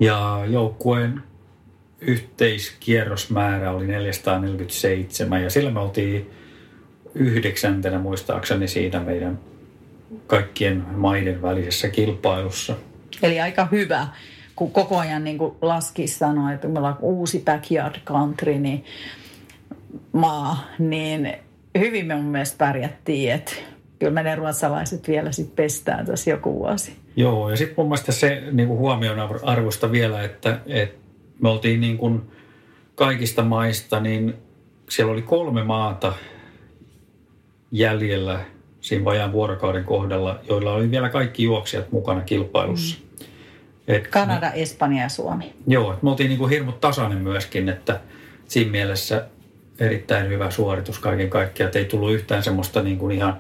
Ja joukkueen yhteiskierrosmäärä oli 447 ja sillä me oltiin yhdeksäntenä muistaakseni siinä meidän kaikkien maiden välisessä kilpailussa. Eli aika hyvä, kun koko ajan niin kuin Laski sanoi, että meillä on uusi backyard country, niin maa, niin hyvin me mun mielestä pärjättiin, että kyllä me ne ruotsalaiset vielä sitten pestään tässä joku vuosi. Joo, ja sitten mun mielestä se niin kuin huomion arvosta vielä, että, että me oltiin niin kuin kaikista maista, niin siellä oli kolme maata jäljellä siinä vajaan vuorokauden kohdalla, joilla oli vielä kaikki juoksijat mukana kilpailussa. Mm. Et Kanada, me, Espanja ja Suomi. Joo, että me oltiin niin kuin hirmut tasainen myöskin, että siinä mielessä erittäin hyvä suoritus kaiken kaikkiaan, että ei tullut yhtään semmoista niin kuin ihan,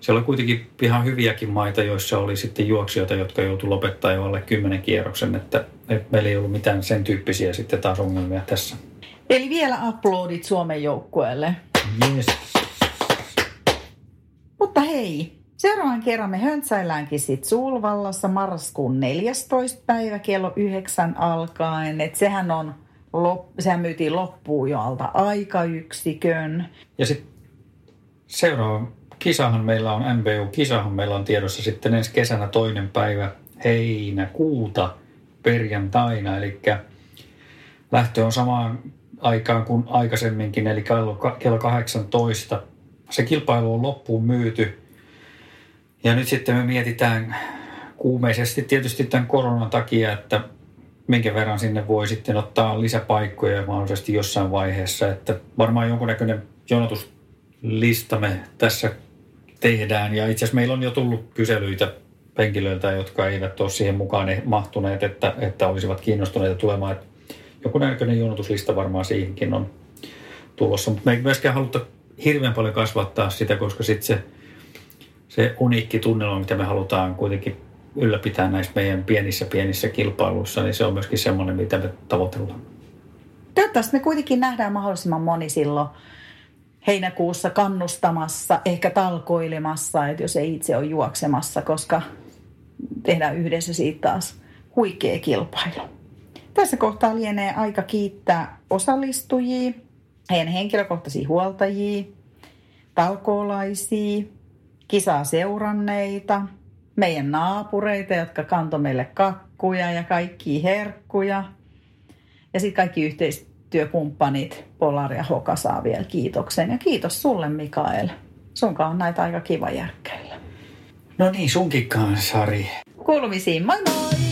siellä oli kuitenkin ihan hyviäkin maita, joissa oli sitten juoksijoita, jotka joutui lopettaa jo alle kymmenen kierroksen, että, että meillä ei ollut mitään sen tyyppisiä sitten taas ongelmia tässä. Eli vielä uploadit Suomen joukkueelle. Yes. Mutta hei, seuraavan kerran me höntsäilläänkin sit Sulvallassa marraskuun 14. päivä kello 9 alkaen. Et sehän on lop, sehän myytiin loppuun jo alta aikayksikön. Ja sitten seuraava kisahan meillä on, MBU-kisahan meillä on tiedossa sitten ensi kesänä toinen päivä heinäkuuta perjantaina. Eli lähtö on samaan aikaan kuin aikaisemminkin, eli kello 18. Se kilpailu on loppuun myyty. Ja nyt sitten me mietitään kuumeisesti tietysti tämän koronan takia, että minkä verran sinne voi sitten ottaa lisäpaikkoja mahdollisesti jossain vaiheessa. Että varmaan jonkunnäköinen jonotuslista me tässä tehdään. Ja itse asiassa meillä on jo tullut kyselyitä henkilöiltä, jotka eivät ole siihen mukaan mahtuneet, että, että olisivat kiinnostuneita tulemaan. Että jonkunnäköinen jonotuslista varmaan siihenkin on tulossa. Mutta me ei myöskään haluta hirveän paljon kasvattaa sitä, koska sitten se, se uniikki tunnelma, mitä me halutaan kuitenkin ylläpitää näissä meidän pienissä pienissä kilpailuissa, niin se on myöskin semmoinen, mitä me tavoitellaan. Toivottavasti me kuitenkin nähdään mahdollisimman moni silloin heinäkuussa kannustamassa, ehkä talkoilemassa, että jos ei itse ole juoksemassa, koska tehdään yhdessä siitä taas huikea kilpailu. Tässä kohtaa lienee aika kiittää osallistujia, heidän henkilökohtaisia huoltajia, talkoolaisia, kisaa seuranneita, meidän naapureita, jotka kantoi meille kakkuja ja kaikki herkkuja. Ja sitten kaikki yhteistyökumppanit, Polar ja Hoka saa vielä kiitoksen. Ja kiitos sulle Mikael. Sunkaan on näitä aika kiva järkkäillä. No niin, sunkin kanssa, Sari. Kuulumisiin, moi moi!